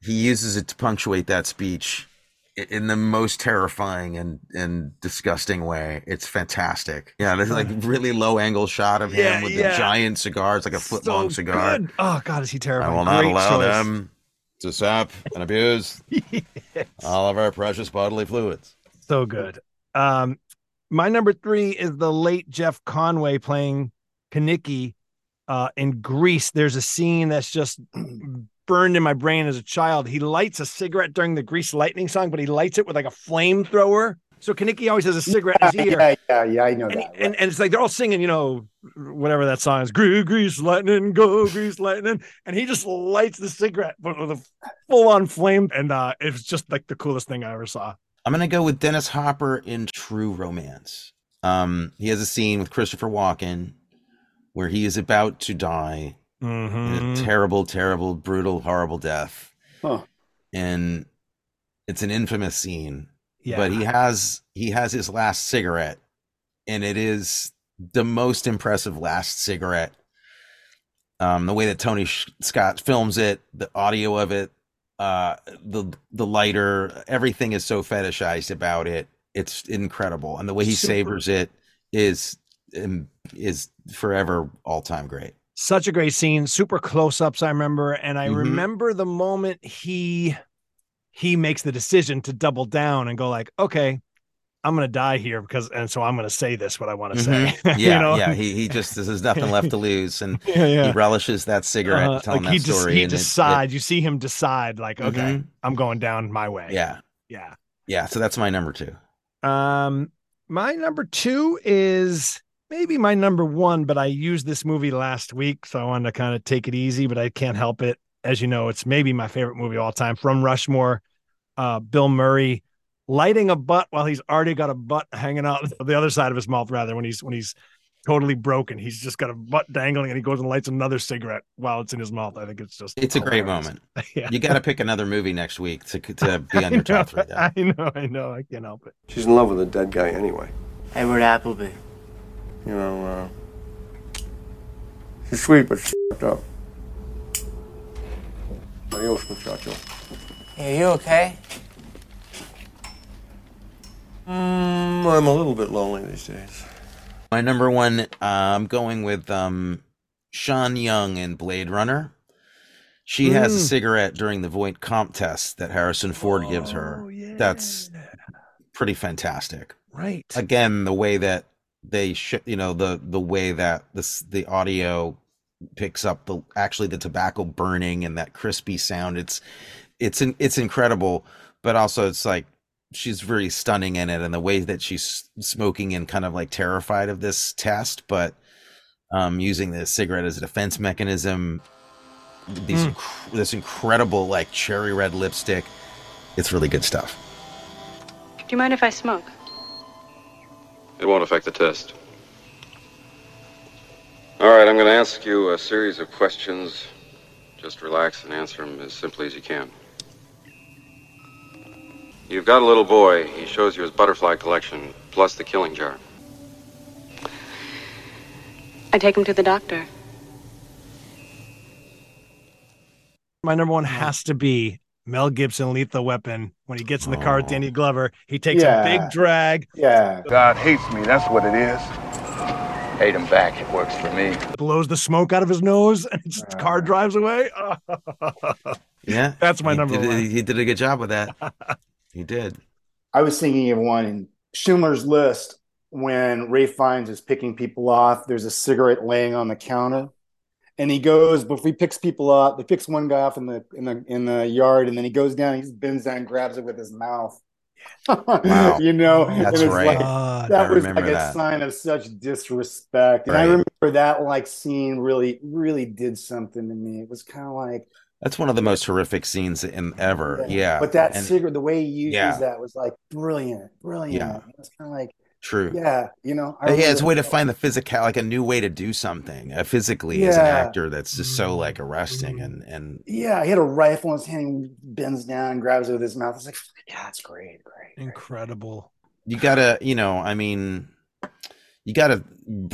He uses it to punctuate that speech i- in the most terrifying and and disgusting way. It's fantastic. Yeah, there's like really low angle shot of him Yeah, with yeah. the giant cigar. It's like a foot long So cigar. good. Oh God, is he terrifying? I will not Great allow choice. them to sap and abuse all of our precious bodily fluids. So good. Um, my number three is the late Jeff Conaway playing Kenickie uh, in Grease. There's a scene that's just burned in my brain as a child. He lights a cigarette during the Grease Lightning song, but he lights it with like a flamethrower. So Kenickie always has a cigarette in his ear. Yeah, yeah, yeah, I know And, that. and, and it's like they're all singing, you know, whatever that song is, Grease, Grease Lightning, go Grease Lightning. And he just lights the cigarette but with a full on flame. And uh, it was just like the coolest thing I ever saw. I'm gonna go with Dennis Hopper in True Romance. Um, he has a scene with Christopher Walken where he is about to die in Mhm. a terrible, terrible, brutal, horrible death, Huh. and it's an infamous scene. Yeah. But he has he has his last cigarette, and it is the most impressive last cigarette. Um, the way that Tony Sh- Scott films it, the audio of it, uh, the the lighter, everything is so fetishized about it. It's incredible, and the way he Super. savors it is um, is forever all time great. Such a great scene super close-ups i remember and i Mhm. remember the moment he he makes the decision to double down and go like okay i'm gonna die here because and so i'm gonna say this what i want to say Mhm. You Yeah, know? yeah. He he just there's nothing left to lose, and yeah yeah he relishes that cigarette Uh, telling like he that just story. he and it- it- decides you see him decide like okay Mhm. i'm going down my way yeah, yeah yeah. So that's my number two. Um, my number two is maybe my number one, but I used this movie last week, so I wanted to kind of take it easy, but I can't help it. As you know, it's maybe my favorite movie of all time from Rushmore. Uh, Bill Murray lighting a butt while he's already got a butt hanging out the other side of his mouth, rather when he's when he's totally broken. He's just got a butt dangling and he goes and lights another cigarette while it's in his mouth. I think it's just It's a great moment. yeah. You got to pick another movie next week to to be on I your top three. Though. I know, I know, I can't help it. She's in love with a dead guy anyway. Edward Appleby. You know, uh, she's sweet, but she's f***ed up. Adios, muchacho. Hey, you okay? Mm, I'm a little bit lonely these days. My number one, uh, I'm going with um, Sean Young in Blade Runner. She has a Mm. cigarette during the Voight-Kampff test that Harrison Ford gives her. Oh, yeah. That's pretty fantastic. right. Again, the way that they sh- you know the the way that this the audio picks up the actually the tobacco burning and that crispy sound. It's it's in, it's incredible, but also it's like she's very stunning in it and the way that she's smoking and kind of like terrified of this test, but um, using the cigarette as a defense mechanism. These Mm. inc- this incredible like cherry red lipstick. It's really good stuff. Do you mind if I smoke? It won't affect the test. All right, I'm going to ask you a series of questions. Just relax and answer them as simply as you can. You've got a little boy. He shows you his butterfly collection, plus the killing jar. I take him to the doctor. My number one has to be Mel Gibson, Lethal Weapon. When he gets in the car with Danny Glover, he takes Yeah. a big drag, Yeah. God hates me, that's what it is. Hate him back. It works for me. blows the smoke out of his nose, and his car drives away. Yeah, That's my he number did, one. He did a good job with that. he did. I was thinking of one in Schindler's List when Ralph Fiennes is picking people off. There's a cigarette laying on the counter, and he goes before he picks people up. They picks one guy off in the in the in the yard, and then he goes down. He just bends down, and grabs it with his mouth. Wow. you know, That's and it's right. like- God. I that was remember like a that. sign of such disrespect. And I remember that like scene really, really did something to me. It was kind of like That's one of the most horrific scenes in ever. Yeah, But that and cigarette, the way he used Yeah. that was like brilliant, brilliant. Yeah. It was kind of like, true. yeah, you know. I yeah, it's a way to find the physical, like a new way to do something uh, physically as an actor. That's just so like arresting and and Yeah, he had a rifle in his hand. He bends down, grabs it with his mouth. It's like, yeah, that's great, great. great. Incredible. you gotta, you know, I mean, you gotta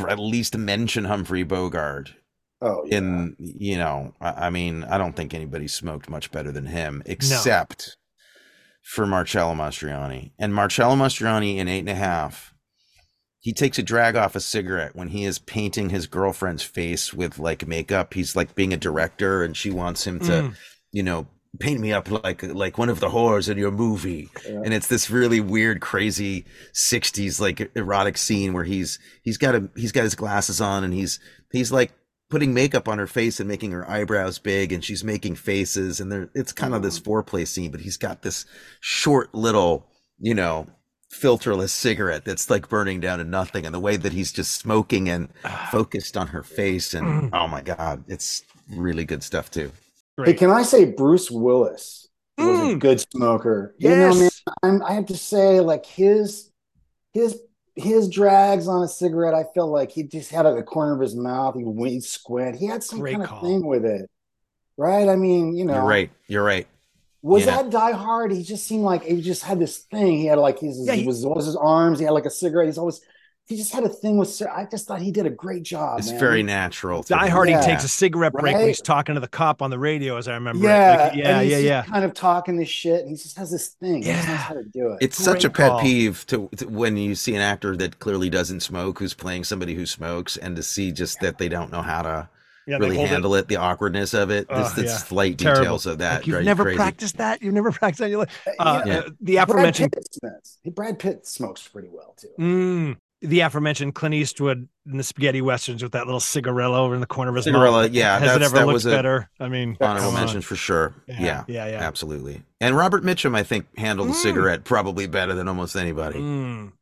at least mention Humphrey Bogart. Oh, yeah. In you know, I, I mean, I don't think anybody smoked much better than him, except for Marcello Mastroianni. And Marcello Mastroianni in Eight and a Half, he takes a drag off a cigarette when he is painting his girlfriend's face with like makeup. He's like being a director, and she wants him to, Mm. you know, paint me up like like one of the whores in your movie. Yeah. And it's this really weird, crazy '60s like erotic scene where he's he's got a he's got his glasses on and he's he's like putting makeup on her face and making her eyebrows big and she's making faces and there it's kind of this foreplay scene but he's got this short little you know filterless cigarette that's like burning down to nothing and the way that he's just smoking and ah. focused on her face and mm. oh my god it's really good stuff too Hey, can I say Bruce Willis was a mm. good smoker? You know, man, Yes. I'm, I have to say, like his his his drags on a cigarette, I feel like he just had it at the corner of his mouth. He winked, squint. He had some Great kind of thing with it, right? I mean, you know, you're right you're right Was Yeah. that Die Hard? He just seemed like he just had this thing. He had like his, Yeah, he- was always his arms. He had like a cigarette. He's always he just had a thing with. I just thought he did a great job. it's man. very natural Die. Hard, Yeah. he takes a cigarette break when he's talking to the cop on the radio, as I remember. Yeah, Like, yeah, and he's yeah, just yeah. Kind of talking this shit, and he just has this thing. He knows Yeah. how to do it. It's such a pet call. peeve to, to when you see an actor that clearly doesn't smoke who's playing somebody who smokes and to see just that they don't know how to Yeah, really hold it- handle it. the awkwardness of it this, the yeah. slight Terrible. details of that Like, you've drive you never crazy. practiced that. You've never practiced that. in your life. Uh, Yeah. uh, the aforementioned Brad Pitt, smokes. Brad Pitt smokes pretty well too. Mm, the aforementioned Clint Eastwood in the spaghetti westerns with that little cigarella over in the corner of his Cigarella, mouth. yeah, has it ever that looked was better? I mean, honorable come on. mention for sure Yeah, yeah yeah, yeah. absolutely and robert mitchum i think handled the Mm. cigarette probably better than almost anybody Mm,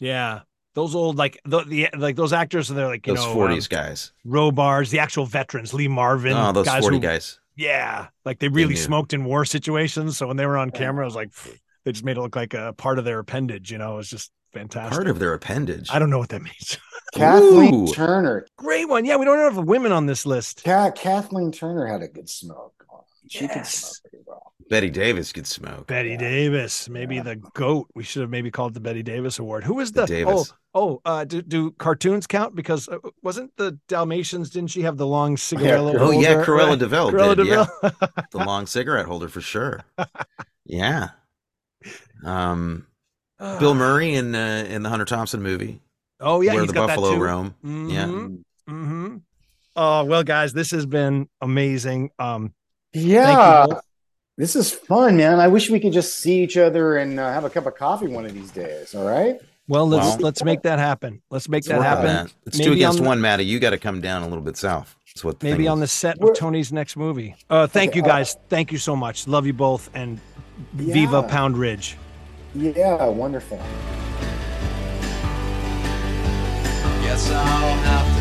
yeah, those old like the, the like those actors. They're like you know those know 40s um, guys Robards, the actual veterans, Lee Marvin. oh those guys 40 who- guys Yeah, like they really knew. smoked in war situations. So when they were on camera, I was like, pfft, they just made it look like a part of their appendage. You know, it was just fantastic. part of their appendage I don't know what that means. Kathleen Ooh. Turner. Great one. Yeah, we don't have women on this list. Ka- Kathleen Turner had a good smoke. She could Yes. smoke pretty well. bette davis could smoke Bette Davis, maybe the goat. We should have maybe called the Bette Davis Award. Who is the, Davis. oh oh? Uh, do, do cartoons count? Because uh, wasn't the Dalmatians? Didn't she have the long cigarette? oh yeah cruella de vil Cruella did, yeah. De Vil. the long cigarette holder for sure yeah um bill murray in uh, in the hunter thompson movie Oh yeah, where he's the got buffalo that too. roam yeah Mm-hmm. Oh well, guys, this has been amazing. Um, Yeah. This is fun, man. I wish we could just see each other and uh, have a cup of coffee one of these days. All right. well, let's Well- let's make that happen. Let's make that happen. that. It's two Maybe against on the- one, Matty. You got to come down a little bit south. That's what the Maybe thing on the set of Tony's next movie. Uh, thank Okay, you uh, guys. Thank you so much. Love you both, and Viva Pound Ridge. Yeah, wonderful. Guess I'll have